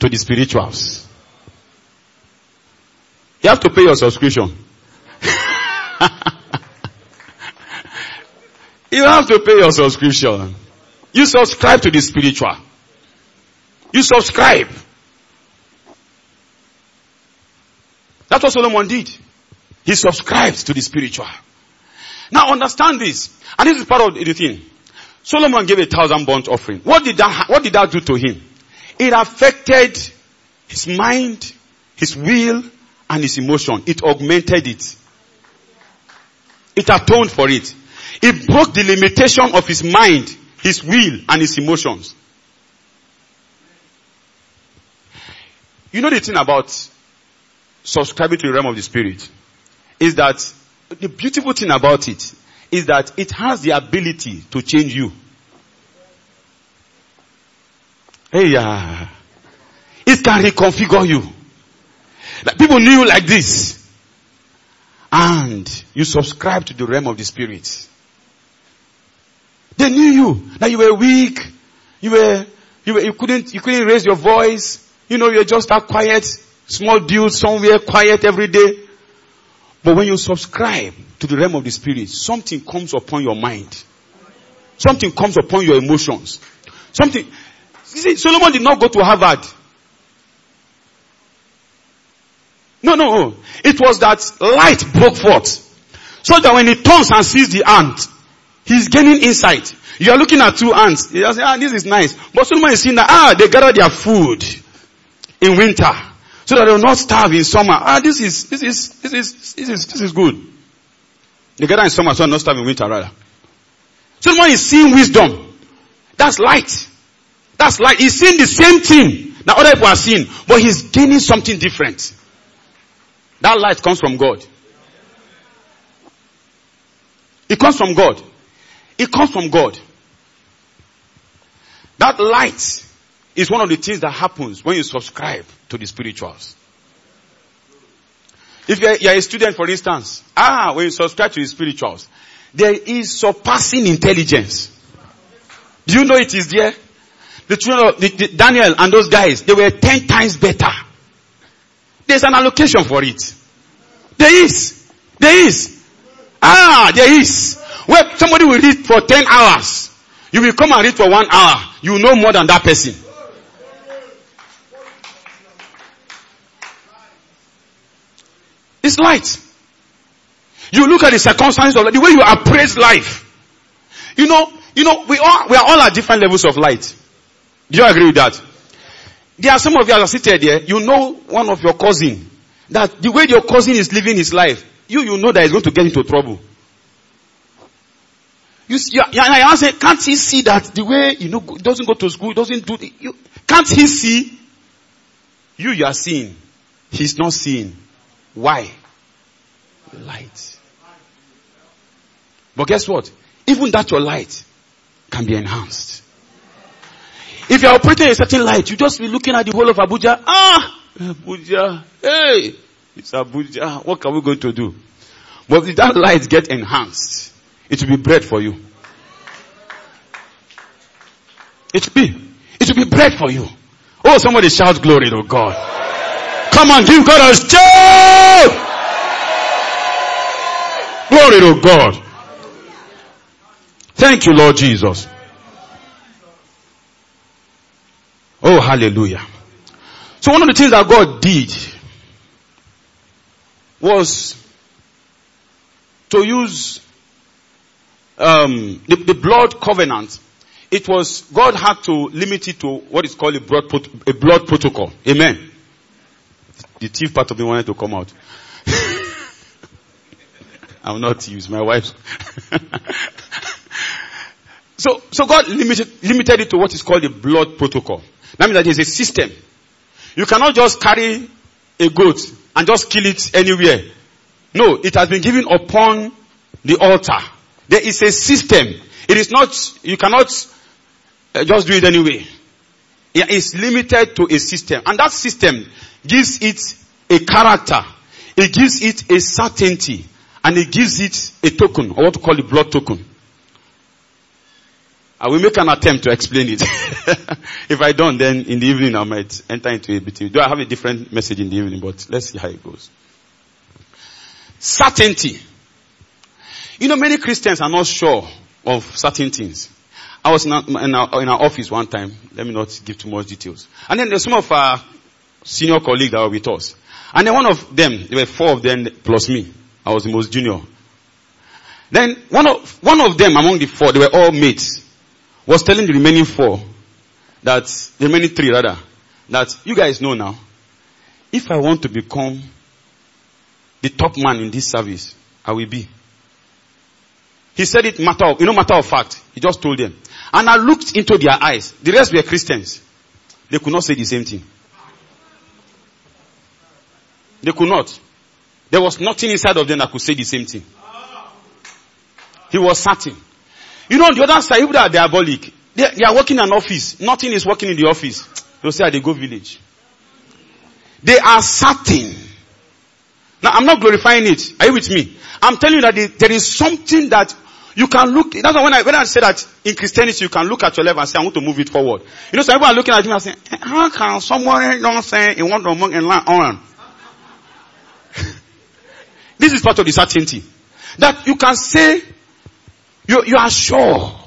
to the spirituals. You have to pay your subscription. [laughs] you have to pay your subscription. You subscribe to the spiritual. You subscribe. That's what Solomon did. He subscribed to the spiritual. Now understand this. And this is part of the thing. Solomon gave a thousand burnt offering. What did that, what did that do to him? It affected his mind, his will, and his emotion. It augmented it. It atoned for it. It broke the limitation of his mind, his will, and his emotions. You know the thing about subscribing to the realm of the spirit is that the beautiful thing about it is that it has the ability to change you. Hey, yeah. It can reconfigure you. Like people knew you like this. And you subscribe to the realm of the spirit. They knew you. That you were weak. You were, you were, you couldn't, you couldn't raise your voice. You know, you're just that quiet. small dude somewhere quiet every day. But when you subscribe to the realm of the spirit, something comes upon your mind. Something comes upon your emotions. Something, see, Solomon did not go to Harvard. No, no, no. It was that light broke forth. So that when he turns and sees the ant, he's gaining insight. You are looking at two ants. You say, ah, this is nice. But Solomon is seeing that, ah, they gather their food in winter. So that they will not starve in summer. Ah, this is, this is, this is, this is, this is good. They gather in summer so not starve in winter rather. Solomon is seeing wisdom. That's light. That's light. He's seeing the same thing that other people are seeing, but he's gaining something different. That light comes from God. It comes from God. It comes from God. That light is one of the things that happens when you subscribe to the spirituals. If you're, you're, a student, for instance, ah, when you subscribe to the spirituals, there is surpassing intelligence. Do you know it is there? The children of the, the Daniel and those guys, they were ten times better. There's an allocation for it. There is. There is. Ah, there is. Where somebody will read for 10 hours. You will come and read for one hour. You know more than that person. It's light. You look at the circumstances of the way you appraise life. You know, you know, we all, we are all at different levels of light. Do you agree with that? There are some of you that are seated here, you know one of your cousin, that the way your cousin is living his life, you, you know that he's going to get into trouble. You, you, you I say, can't he see that the way, you know, doesn't go to school, doesn't do, the, you, can't he see? You, you are seeing. He's not seeing. Why? Light. But guess what? Even that your light can be enhanced. If you are operating a certain light, you just be looking at the whole of Abuja. Ah, Abuja. Hey, it's Abuja. What are we going to do? But if that light get enhanced, it will be bread for you. It will be. It will be bread for you. Oh, somebody shout glory to God. Come on, give God a shout! Glory to God. Thank you, Lord Jesus. Oh, hallelujah. So one of the things that God did was to use um, the, the, blood covenant. It was God had to limit it to what is called a blood, a blood protocol. Amen. The thief part of me wanted to come out. [laughs] I will not use my wife. [laughs] so, so God limited, limited it to what is called the blood protocol. That means that there's a system. You cannot just carry a goat and just kill it anywhere. No, it has been given upon the altar. There is a system. It is not, you cannot uh, just do it anyway. It is limited to a system. And that system gives it a character. It gives it a certainty. And it gives it a token, or what to call the blood token. I will make an attempt to explain it. [laughs] if I don't, then in the evening I might enter into a bit. Do I have a different message in the evening? But let's see how it goes. Certainty. You know, many Christians are not sure of certain things. I was in our, in, our, in our, office one time. Let me not give too much details. And then there's some of our senior colleagues that were with us. And then one of them, there were four of them plus me. I was the most junior. Then one of, one of them among the four, they were all mates was telling the remaining four that, the remaining three rather, that you guys know now, if I want to become the top man in this service, I will be. He said it matter of, you know, matter of fact. He just told them. And I looked into their eyes. The rest were Christians. They could not say the same thing. They could not. There was nothing inside of them that could say the same thing. He was certain. You know, on the other side, people are diabolic, they, they are working in an office. Nothing is working in the office. They'll say, ah, they go village. They are certain. Now, I'm not glorifying it. Are you with me? I'm telling you that there is something that You can look, that's why when I, when I say that in Christianity you can look at your life and say, I want to move it forward. You know, some people are looking at me and saying, eh, how can someone don't say, you want to move in line on? [laughs] this is part of the certainty. That you can say, you, you are sure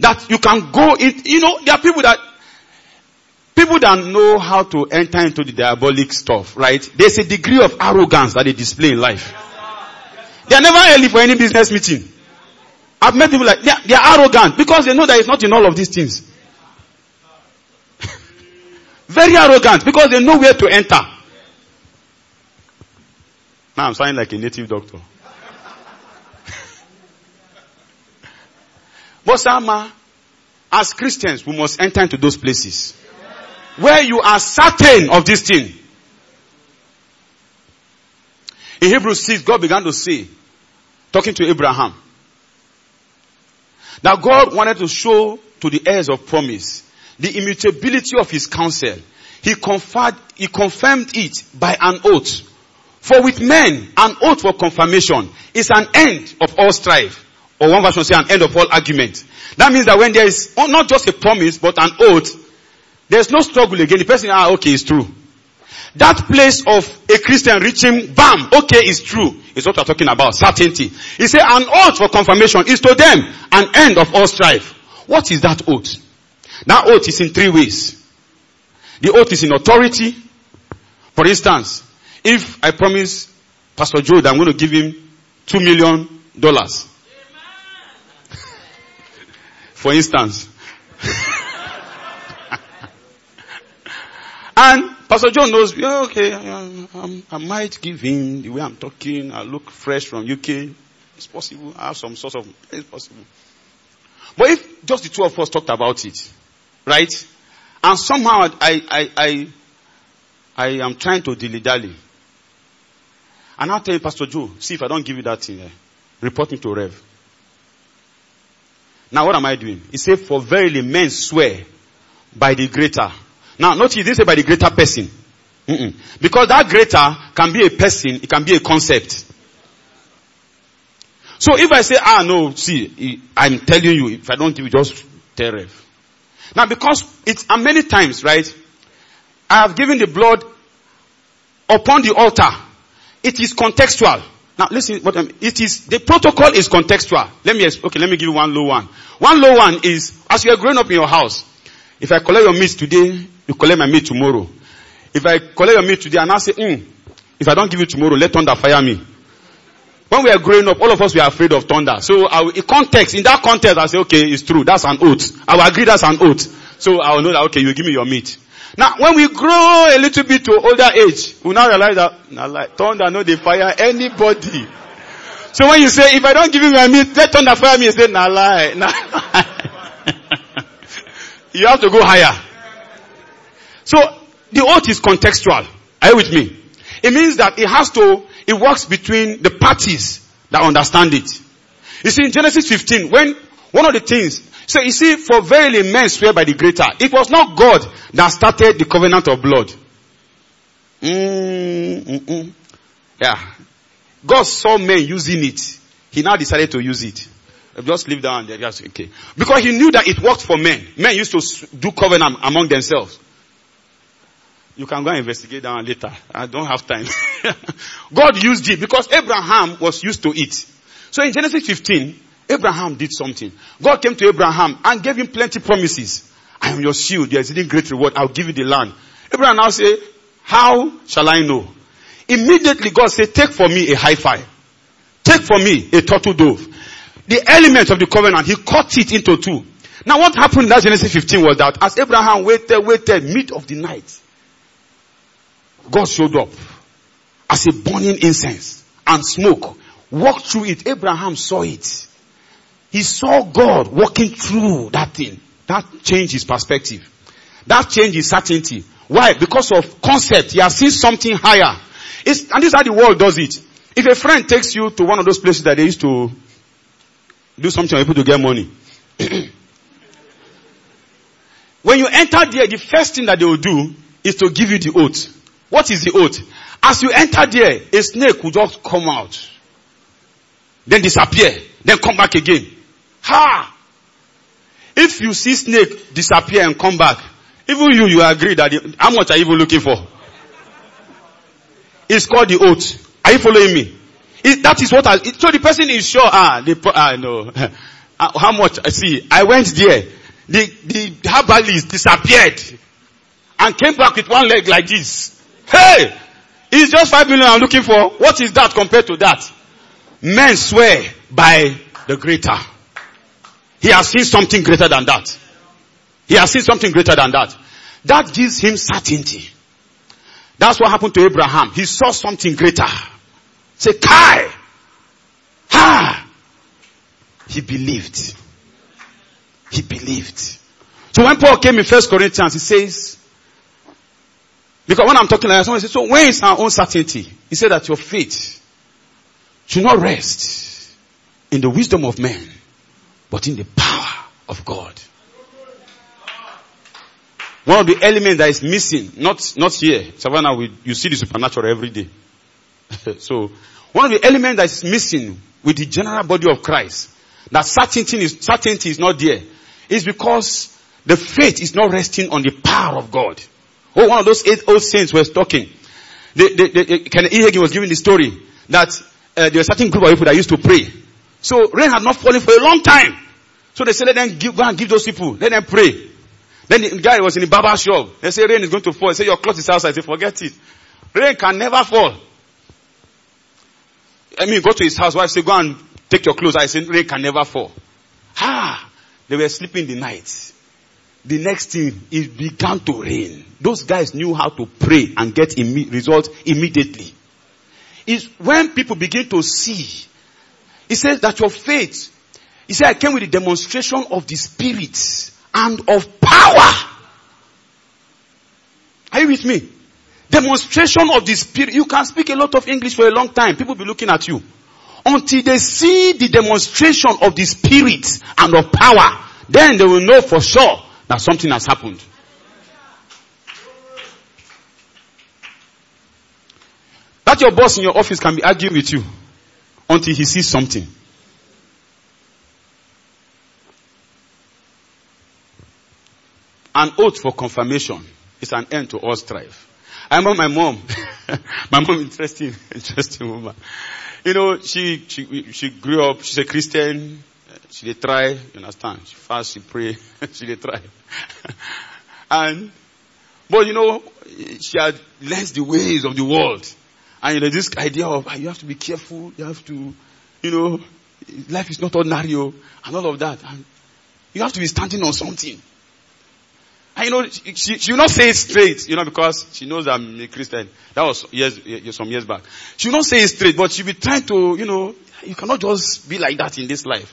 that you can go in, you know, there are people that, people that know how to enter into the diabolic stuff, right? There's a degree of arrogance that they display in life. They are never early for any business meeting. I've met people like, they are, they are arrogant because they know that it's not in all of these things. [laughs] Very arrogant because they know where to enter. Now I'm sounding like a native doctor. [laughs] but Sama, as Christians, we must enter into those places where you are certain of this thing. In Hebrews 6, God began to say, talking to Abraham, that God wanted to show to the heirs of promise the immutability of his counsel. He he confirmed it by an oath. For with men, an oath for confirmation is an end of all strife. Or one version say an end of all argument. That means that when there is not just a promise, but an oath, there's no struggle again. The person, ah, okay, it's true. That place of a Christian reaching, bam, okay, it's true. Is what we're talking about, certainty. He said an oath for confirmation is to them an end of all strife. What is that oath? That oath is in three ways. The oath is in authority. For instance, if I promise Pastor Joe that I'm going to give him two million dollars. [laughs] For instance. [laughs] and Pastor John knows, yeah, okay, I, I, might give him the way I'm talking. I look fresh from UK. It's possible. I have some sort of, it's possible. But if just the two of us talked about it, right? And somehow I, I, I, I am trying to dilly dally. And I'll tell you, Pastor Joe, see if I don't give you that thing, eh, report me to Rev. Now what am I doing? He said, for verily men swear by the greater now, notice this by the greater person. Mm-mm. Because that greater can be a person, it can be a concept. So if I say, ah no, see, I'm telling you, if I don't you just tell Rev. Now because it's, and many times, right, I have given the blood upon the altar. It is contextual. Now listen, what I'm, it is, the protocol is contextual. Let me, okay, let me give you one low one. One low one is, as you are growing up in your house, if I collect your meat today, you collect my meat tomorrow. If I collect your meat today and I say, mm, if I don't give you tomorrow, let thunder fire me. When we are growing up, all of us were afraid of thunder. So context, in that context, I say, okay, it's true. That's an oath. I will agree that's an oath. So I will know that, okay, you give me your meat. Now, when we grow a little bit to older age, we now realize that, nah, like, thunder, no, they fire anybody. So when you say, if I don't give you my meat, let thunder fire me, you say, nah, lie, nah, [laughs] you have to go higher. So the oath is contextual. Are you with me? It means that it has to, it works between the parties that understand it. You see, in Genesis 15, when one of the things, so you see, for verily men swear by the greater. It was not God that started the covenant of blood. Mm, yeah. God saw men using it. He now decided to use it. Just leave that there. Just, okay. Because he knew that it worked for men. Men used to do covenant among themselves. You can go and investigate that later. I don't have time. [laughs] God used it because Abraham was used to it. So in Genesis 15, Abraham did something. God came to Abraham and gave him plenty promises. I am your shield, your exceeding great reward. I'll give you the land. Abraham now say, how shall I know? Immediately God said, take for me a heifer. Take for me a turtle dove. The element of the covenant, he cut it into two. Now what happened in that Genesis 15 was that as Abraham waited, waited, mid of the night, God showed up as a burning incense and smoke. Walked through it. Abraham saw it. He saw God walking through that thing. That changed his perspective. That changed his certainty. Why? Because of concept. He has seen something higher. It's, and this is how the world does it. If a friend takes you to one of those places that they used to do something for people to get money. [clears throat] when you enter there, the first thing that they will do is to give you the oath. What is the oath? As you enter there, a snake will just come out. then disappear, then come back again. Ha! If you see snake disappear and come back, even you, you agree that, the, how much are you even looking for? It's called the oath. Are you following me? It, that is what I, so the person is sure, ah, the, ah, no. [laughs] how much, I see, I went there. The, the herbalist disappeared and came back with one leg like this. Hey! It's just five million I'm looking for. What is that compared to that? Men swear by the greater. He has seen something greater than that. He has seen something greater than that. That gives him certainty. That's what happened to Abraham. He saw something greater. Say, Kai! Ha! He believed. He believed. So when Paul came in First Corinthians, he says, because when I'm talking like that, someone says, so where is our own certainty? He said that your faith should not rest in the wisdom of men, but in the power of God. One of the elements that is missing, not, not here, Savannah, we, you see the supernatural every day. [laughs] so, one of the elements that is missing with the general body of Christ, that certainty is, certainty is not there, is because the faith is not resting on the power of God. Oh, one of those eight old saints was talking. The, the, the, Kenneth E. Hagin was giving the story that uh, there was a certain group of people that used to pray. So rain had not fallen for a long time. So they said, let them give, go and give those people, let them pray. Then the guy was in the barber shop. They say rain is going to fall. They say your cloth is outside. They forget it. Rain can never fall. I mean, go to his house. Wife say, go and take your clothes. I say, rain can never fall. Ah, they were sleeping the night. The next thing, it began to rain. Those guys knew how to pray and get imme- results immediately. It's when people begin to see. He says that your faith, he said, I came with a demonstration of the spirit and of power. Are you with me? Demonstration of the spirit. You can speak a lot of English for a long time. People be looking at you. Until they see the demonstration of the spirit and of power, then they will know for sure that something has happened. That your boss in your office can be arguing with you until he sees something. An oath for confirmation is an end to all strife. I remember my mom. [laughs] my mom, interesting, [laughs] interesting woman. You know, she, she, she grew up, she's a Christian, she did try, you understand? She fast, she pray, [laughs] she did try. [laughs] and, but you know, she had learned the ways of the world. And you know, this idea of ah, you have to be careful, you have to, you know, life is not ordinary, oh, and all of that. And you have to be standing on something. And you know, she, she will not say it straight, you know, because she knows I'm a Christian. That was years, some years back. She will not say it straight, but she'll be trying to, you know, you cannot just be like that in this life.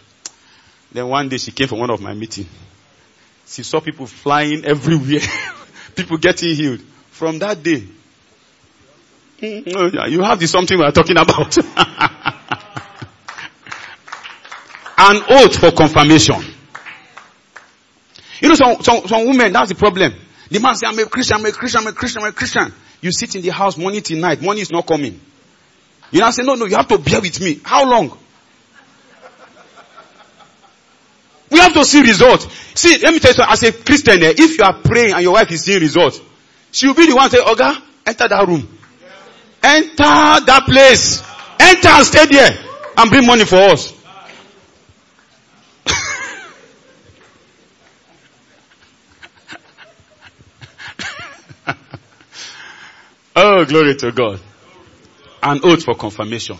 Then one day she came from one of my meetings. She saw people flying everywhere. [laughs] people getting healed. From that day, mm, you have the something we are talking about. [laughs] An oath for confirmation. You know, some, some, some women, that's the problem. The man say, I'm a Christian, I'm a Christian, I'm a Christian, I'm a Christian. You sit in the house morning till night, money is not coming. You now say, no, no, you have to bear with me. How long? Have to see results. See, let me tell you something. As a Christian, eh, if you are praying and your wife is seeing results, she will be the one to say, Oga, enter that room. Enter that place. Enter and stay there and bring money for us. [laughs] oh, glory to God. An oath for confirmation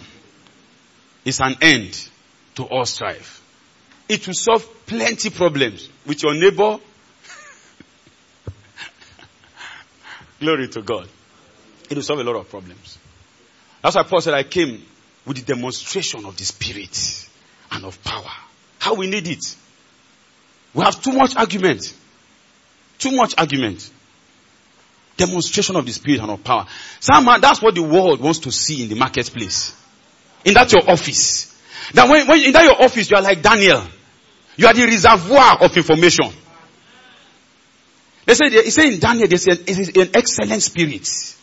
is an end to all strife. It will solve plenty problems with your neighbor. [laughs] Glory to God. It will solve a lot of problems. That's why Paul said, I came with the demonstration of the Spirit and of power. How we need it. We have too much argument. Too much argument. Demonstration of the Spirit and of power. Somehow that's what the world wants to see in the marketplace. In that your office. That when, when in that your office you are like Daniel. You are the reservoir of information. They say, they say in Daniel, there's an, an excellent spirit.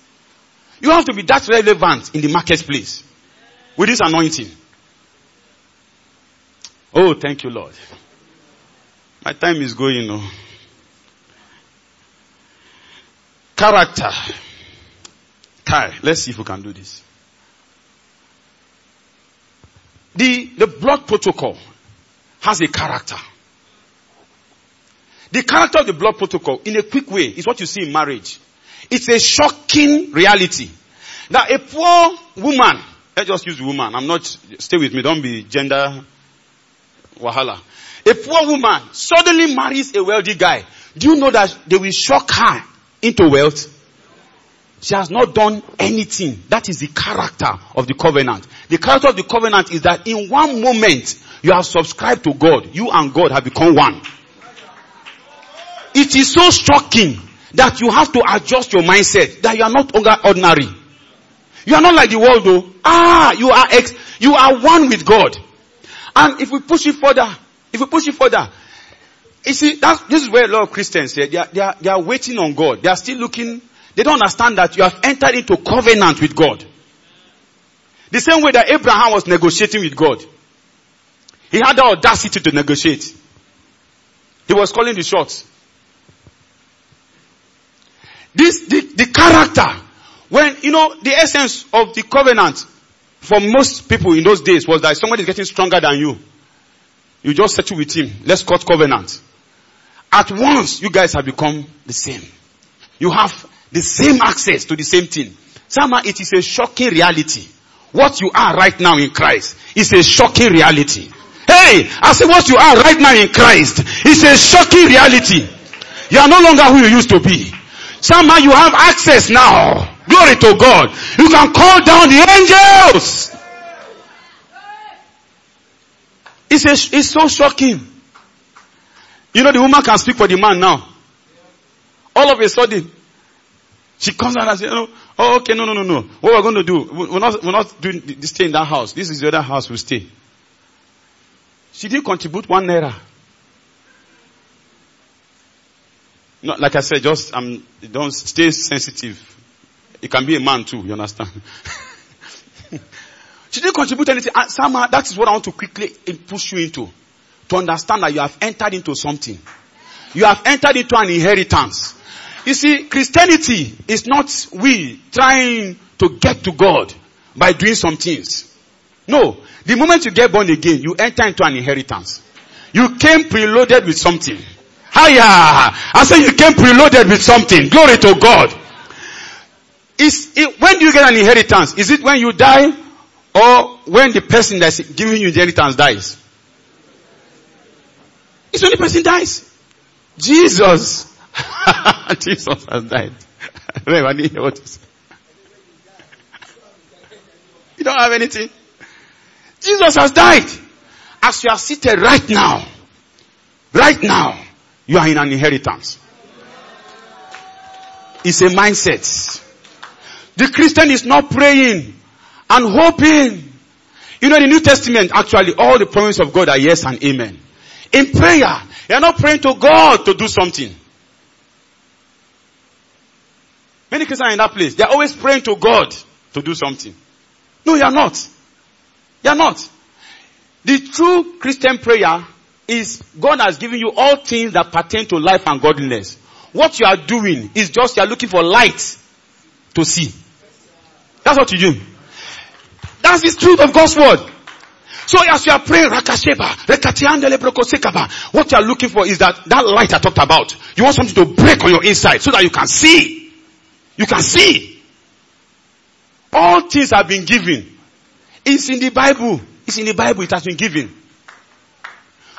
You have to be that relevant in the marketplace with this anointing. Oh, thank you, Lord. My time is going, know. Character. Kai, let's see if we can do this. The, the blood protocol has a character. The character of the blood protocol, in a quick way, is what you see in marriage. It's a shocking reality. That a poor woman, let's just use woman, I'm not, stay with me, don't be gender wahala. A poor woman suddenly marries a wealthy guy. Do you know that they will shock her into wealth? She has not done anything. That is the character of the covenant. The character of the covenant is that in one moment you have subscribed to God. You and God have become one. It is so shocking that you have to adjust your mindset that you are not ordinary. You are not like the world though. Ah, you are ex, you are one with God. And if we push it further, if we push it further, you see, that, this is where a lot of Christians say, they are, they, are, they are waiting on God. They are still looking, they don't understand that you have entered into covenant with God. The same way that Abraham was negotiating with God. He had the audacity to negotiate. He was calling the shots. This, the, the character, when, you know, the essence of the covenant for most people in those days was that somebody is getting stronger than you. You just settle with him. Let's cut covenant. At once, you guys have become the same. You have the same access to the same thing. Somehow it is a shocking reality. What you are right now in Christ is a shocking reality. I say what you are right now in Christ is a shocking reality. You are no longer who you used to be. Somehow you have access now. Glory to God. You can call down the angels. It's, a, it's so shocking. You know, the woman can speak for the man now. All of a sudden, she comes out and says, oh, oh, okay, no, no, no, no. What we're going to do, we're not, we're not doing this stay in that house. This is the other house we stay. She didn't contribute one naira. No, like I said, just um, don't stay sensitive. It can be a man too, you understand? [laughs] she didn't contribute anything. And somehow, that is what I want to quickly push you into. To understand that you have entered into something. You have entered into an inheritance. You see, Christianity is not we trying to get to God by doing some things. No. The moment you get born again, you enter into an inheritance. You came preloaded with something. Hiya! I say you came preloaded with something. Glory to God. Is it, when do you get an inheritance? Is it when you die or when the person that's giving you the inheritance dies? It's when the person dies. Jesus. [laughs] Jesus has died. [laughs] you don't have anything. Jesus has died. As you are seated right now, right now, you are in an inheritance. It's a mindset. The Christian is not praying and hoping. You know, in the New Testament, actually, all the promises of God are yes and amen. In prayer, you're not praying to God to do something. Many Christians are in that place. They're always praying to God to do something. No, you're not. You're not. The true Christian prayer is God has given you all things that pertain to life and godliness. What you are doing is just you are looking for light to see. That's what you do. That's the truth of God's word. So as you are praying, Rakasheba, what you are looking for is that, that light I talked about. You want something to break on your inside so that you can see. You can see. All things have been given. It's in the Bible. It's in the Bible. It has been given.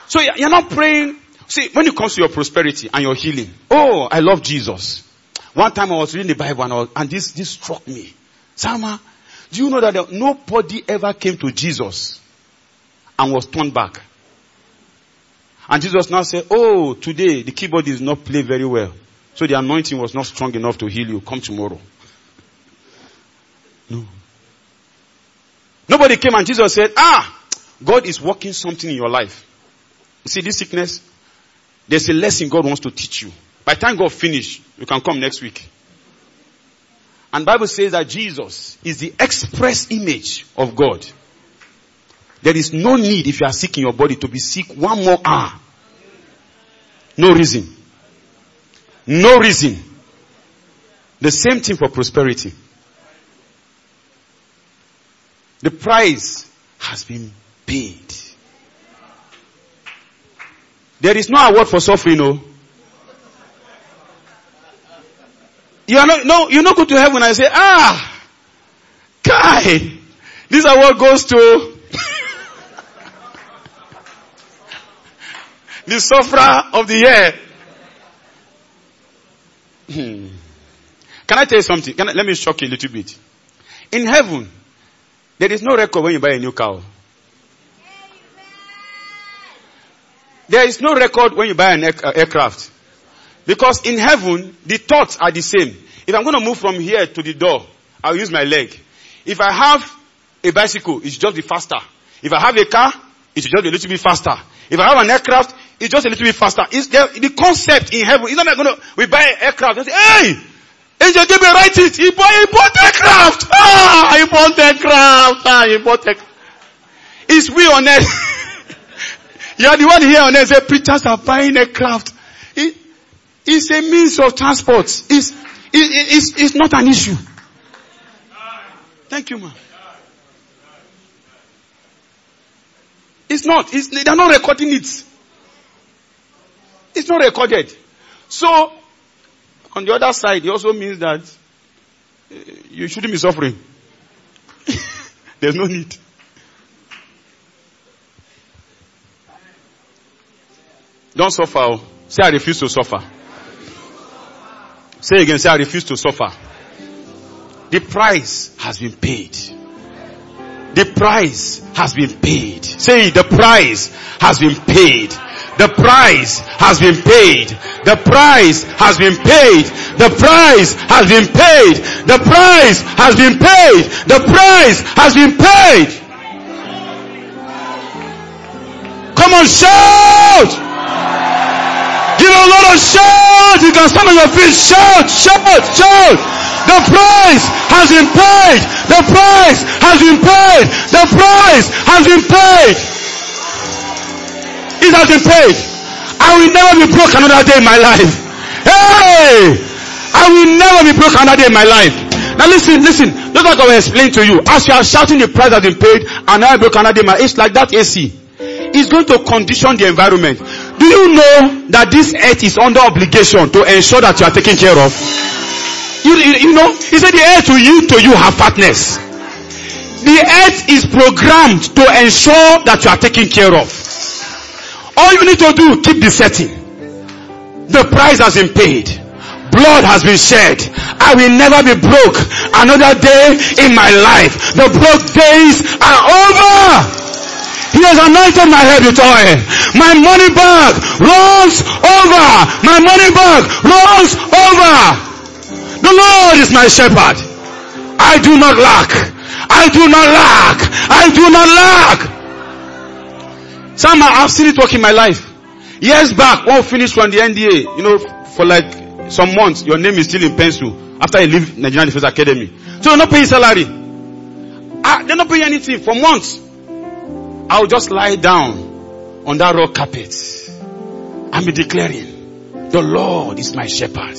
So you're not praying. See, when it comes to your prosperity and your healing, oh, I love Jesus. One time I was reading the Bible and, was, and this, this struck me. Sama, do you know that nobody ever came to Jesus and was turned back? And Jesus now said, oh, today the keyboard is not play very well. So the anointing was not strong enough to heal you. Come tomorrow. No. Nobody came and Jesus said, ah, God is working something in your life. You see this sickness? There's a lesson God wants to teach you. By the time God finish, you can come next week. And Bible says that Jesus is the express image of God. There is no need if you are sick in your body to be sick one more hour. No reason. No reason. The same thing for prosperity. The price has been paid. There is no award for suffering, no. You are not, no, you're not going to heaven and say, ah, Kai, this award goes to [laughs] the sufferer of the year. Hmm. Can I tell you something? I, let me shock you a little bit. In heaven, there is no record when you buy a new car. There is no record when you buy an uh, aircraft. Because in heaven, the thoughts are the same. If I'm going to move from here to the door, I'll use my leg. If I have a bicycle, it's just be faster. If I have a car, it's just a little bit faster. If I have an aircraft, it's just a little bit faster. It's the, the concept in heaven. It's not like going to, we buy an aircraft and say, hey, Angel me write it. He bought, he bought. Ah, he bought aircraft. Ah, he bought aircraft. It's we on earth. [laughs] you are the one here on earth say preachers are buying aircraft. It, it's a means of transport. It's, it, it's, it's not an issue. Thank you, man. It's not. It's, they're not recording it. It's not recorded. So, on the other side, it also means that uh, you shouldn't be suffering. [laughs] There's no need. Don't suffer. Oh. Say, I refuse to suffer. Say again, say, I refuse to suffer. The price has been paid. The price has been paid. Say, the price has been paid. Price has been paid. The price has been paid. The price has been paid. The price has been paid. The price has been paid. Come on, shout! Give a lot of shout! You can stand on your feet. Shout, shout, shout! The price has been paid. The price has been paid. The price has been paid. It has been paid. I will never be broke another day in my life. Hey! I will never be broke another day in my life. Now listen, listen. Look like I will explain to you. As you are shouting the price has been paid and I broke another day my it's like that AC. It's going to condition the environment. Do you know that this earth is under obligation to ensure that you are taken care of? You, you, you know, he said the earth will yield to you her fatness. The earth is programmed to ensure that you are taken care of. All you need to do, keep the setting. The price has been paid. Blood has been shed. I will never be broke another day in my life. The broke days are over. He has anointed my head with oil. My money bag runs over. My money bag runs over. The Lord is my shepherd. I do not lack. I do not lack. I do not lack. Some I've seen it work in my life. Years back, when we finished from the NDA, you know, for like some months, your name is still in pencil after you leave Nigerian Defense Academy. So you're not paying salary. Ah, they're not paying anything for months. I'll just lie down on that rock carpet and be declaring, the Lord is my shepherd.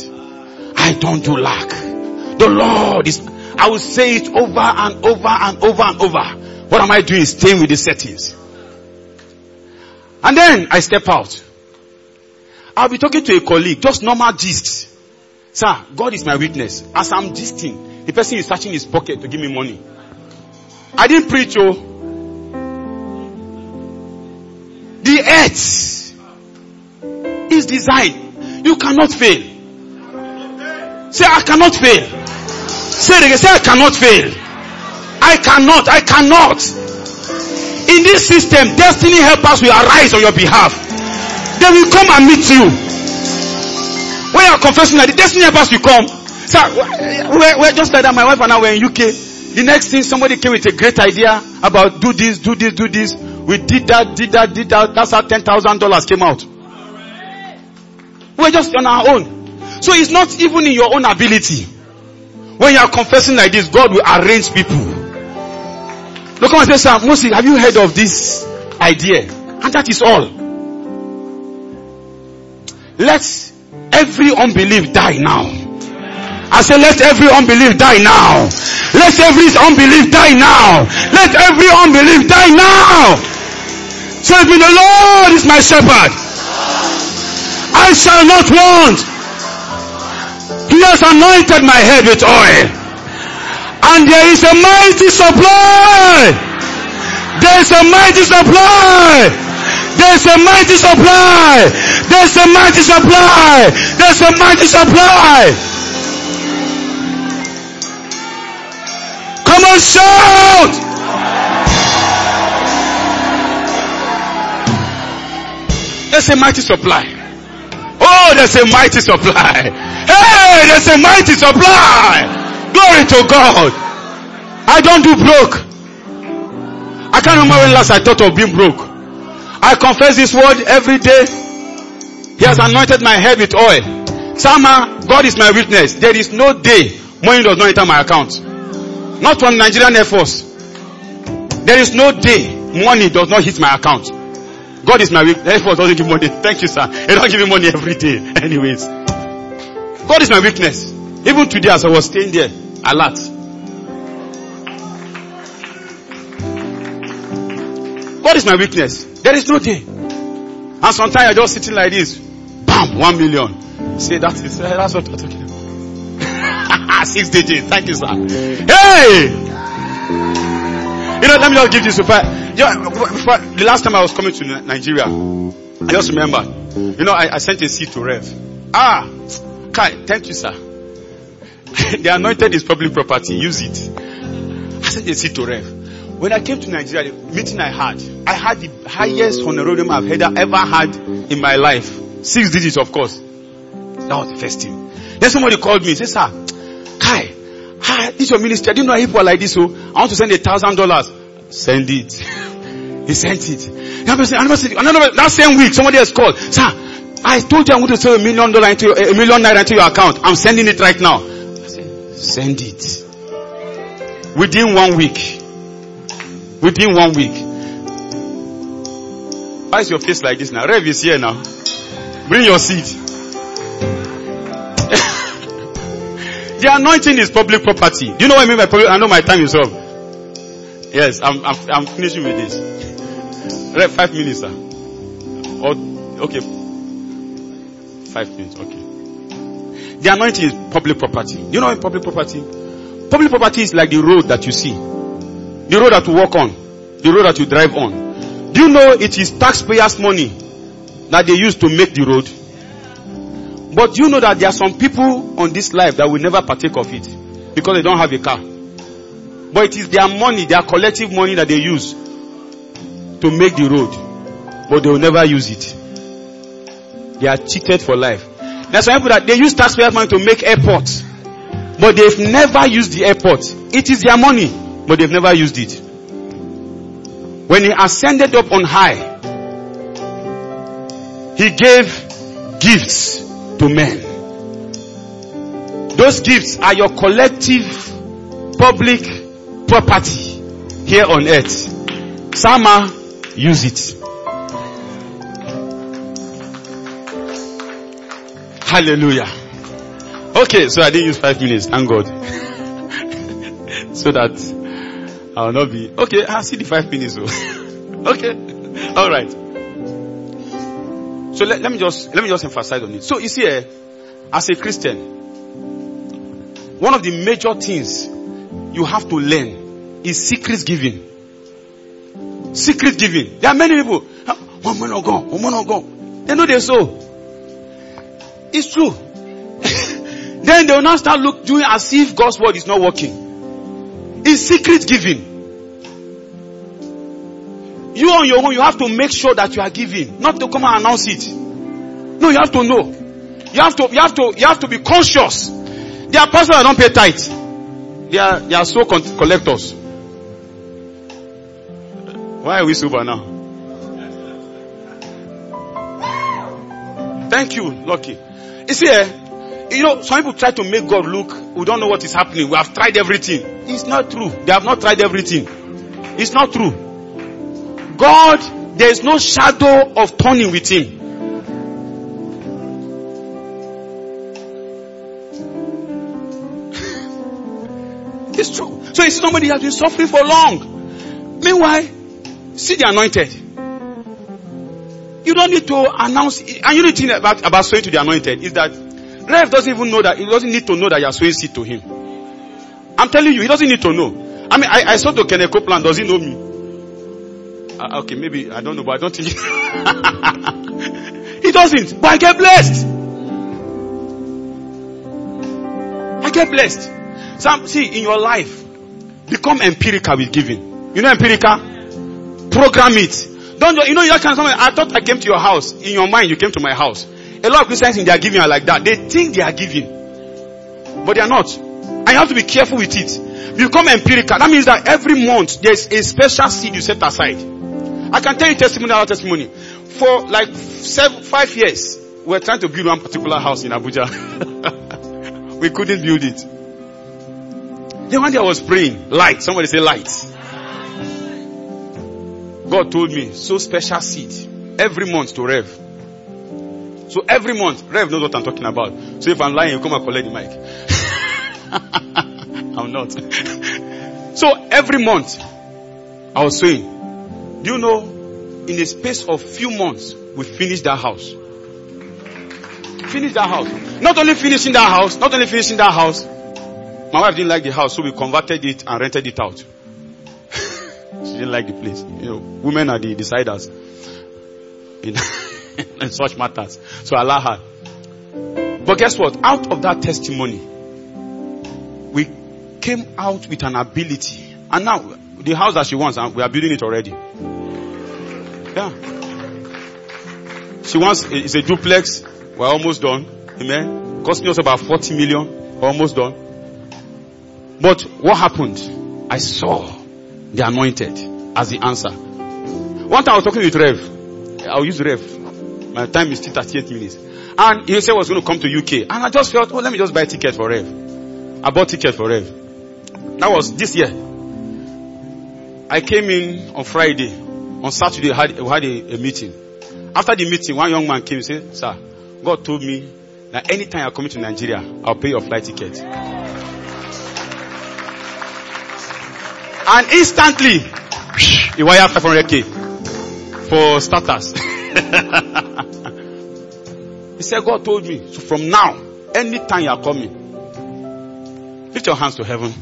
I don't do lack. The Lord is, I will say it over and over and over and over. What am I doing? Staying with the settings. And then I step out. I'll be talking to a colleague, just normal gist. Sir, God is my witness. As I'm gisting, the person is searching his pocket to give me money. I didn't preach, oh. The earth is designed. You cannot fail. Say, I cannot fail. Say it again. Say, I cannot fail. I cannot. I cannot. In this system, destiny helpers will arise on your behalf. They will come and meet you. When you are confessing that the destiny helpers will come. Sir, we're, we're just like that. My wife and I were in UK. The next thing, somebody came with a great idea about do this, do this, do this. We did that, did that, did that. That's how ten thousand dollars came out. We're just on our own. So it's not even in your own ability. When you are confessing like this, God will arrange people. Look and say, Sir, Moses, have you heard of this idea? And that is all. Let every unbelief die now. I say, let every unbelief die now. Let every unbelief die now. Let every unbelief die now. Say me, the Lord is my shepherd. I shall not want. He has anointed my head with oil. And there is a mighty supply. There is a mighty supply. There's a mighty supply. There's a mighty supply. There's a mighty supply. Come on, shout! There's a mighty supply. Oh, there's a mighty supply. Hey, there's a mighty supply. Glory to God. I don't do broke. I can't remember when last I thought of being broke. I confess this word every day. He has anointed my head with oil. Sama, God is my witness. There is no day money does not enter my account. Not from Nigerian Air Force. There is no day money does not hit my account. God is my witness. Air Force doesn't give money. Thank you, sir. They don't give me money every day. [laughs] Anyways. God is my witness. Even today as I was staying there, alert. God is my weakness? There is no day. And sometimes I just sitting like this. Bam, one million. Say that is, that's what I'm talking about. [laughs] Six digits. Thank you, sir. Hey! You know, let me just give this super. The last time I was coming to Nigeria, I just remember. You know, I, I sent a seed to Rev. Ah, Kai, thank you, sir. The anointed is public property. Use it. I said a seed to Rev. When I came to Nigeria, the meeting I had, I had the highest honorarium I've ever had in my life. Six digits, of course. That was the first thing. Then somebody called me, said, sir, Kai, hi, this your ministry. I didn't know people like this, so I want to send a thousand dollars. Send it. [laughs] he sent it. Another, that same week, somebody else called. Sir, I told you I'm going to send a million dollar into your, a million naira into your account. I'm sending it right now. Send it. Within one week, Within one week. Why is your face like this now? Rev is here now. Bring your seed. [laughs] the anointing is public property. Do you know what I mean by public? I know my time is up. Yes, I'm, I'm, I'm finishing with this. Rev, five minutes, sir. Or, okay. Five minutes, okay. The anointing is public property. You know public property? Public property is like the road that you see. The road that you walk on. The road that you drive on. Do you know it is taxpayers' money that they use to make the road? But do you know that there are some people on this life that will never partake of it because they don't have a car. But it is their money, their collective money that they use to make the road. But they will never use it. They are cheated for life. Are some people that they use taxpayers' money to make airports. But they've never used the airport. It is their money but they've never used it. When he ascended up on high, he gave gifts to men. Those gifts are your collective public property here on earth. Sama, use it. Hallelujah. Okay, so I didn't use five minutes, thank God. [laughs] so that I will not be, okay, I'll see the five minutes. Oh. [laughs] okay. All right. So let, let me just, let me just emphasize on it. So you see, uh, as a Christian, one of the major things you have to learn is secret giving. Secret giving. There are many people, one man go, one man go. They know they so. It's true. [laughs] then they will now start look, doing as if God's word is not working. It's secret giving. You on your own, you have to make sure that you are giving, not to come and announce it. No, you have to know. You have to, you have to, you have to be conscious. There are persons that don't pay tithe. They are, they are so collectors. Why are we sober now? Thank you, Lucky. You see, eh, you know, some people try to make God look, we don't know what is happening. We have tried everything. It's not true. They have not tried everything. It's not true. God, there is no shadow of turning with him. [laughs] it's true. So it's somebody has been suffering for long. Meanwhile, see the anointed. You don't need to announce, and you need to about, about sowing to the anointed is that Rev doesn't even know that, he doesn't need to know that you are sowing seed to him. I'm telling you, he doesn't need to know. I mean, I, I saw to Kenneth Copeland, does he know me? Uh, okay, maybe, I don't know, but I don't think [laughs] he doesn't, but I get blessed. I get blessed. Some, see, in your life, become empirical with giving. You know empirical? Program it. Don't you know you can something? I thought I came to your house. In your mind, you came to my house. A lot of Christians in their giving are like that. They think they are giving, but they are not. And you have to be careful with it. Become empirical. That means that every month there's a special seed you set aside. I can tell you testimony after testimony. For like seven, five years, we were trying to build one particular house in Abuja. [laughs] we couldn't build it. Then one day I was praying, light. Somebody say light. God told me, sow special seed every month to Rev. So every month, Rev knows what I'm talking about. So if I'm lying, you come and collect the mic. [laughs] I'm not. so every month, I was saying, do you know, in a space of few months, we finished that house. Finished that house. Not only finishing that house, not only finishing that house, my wife didn't like the house, so we converted it and rented it out. Didn't like the place. You know, women are the deciders in, [laughs] in such matters. So allow her. But guess what? Out of that testimony, we came out with an ability. And now, the house that she wants, we are building it already. Yeah. She wants, it's a duplex. We're almost done. Amen. Costing us about 40 million. Almost done. But what happened? I saw the anointed as the answer. One time I was talking with Rev. I'll use Rev. My time is still 38 minutes. And he said I was going to come to UK. And I just felt, oh, let me just buy a ticket for Rev. I bought ticket for Rev. That was this year. I came in on Friday. On Saturday, we had, we had a, a meeting. After the meeting, one young man came and said, sir, God told me that anytime you're coming to Nigeria, I'll pay your flight ticket. And instantly, he wired 500k for starters. he said, God told me. So from now, anytime you are coming, lift your hands to heaven.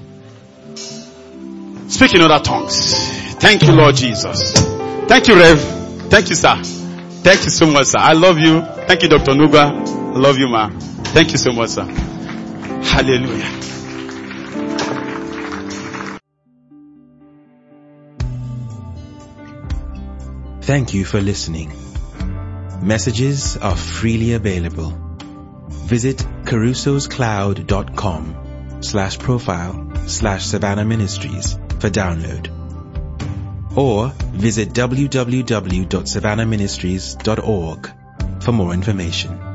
Speak in other tongues. Thank you, Lord Jesus. Thank you, Rev. Thank you, sir. Thank you so much, sir. I love you. Thank you, Dr. Nuga. I love you, ma. Thank you so much, sir. Hallelujah. Thank you for listening. Messages are freely available. Visit carusoscloud.com slash profile slash Savannah Ministries for download. Or visit www.savannahministries.org for more information.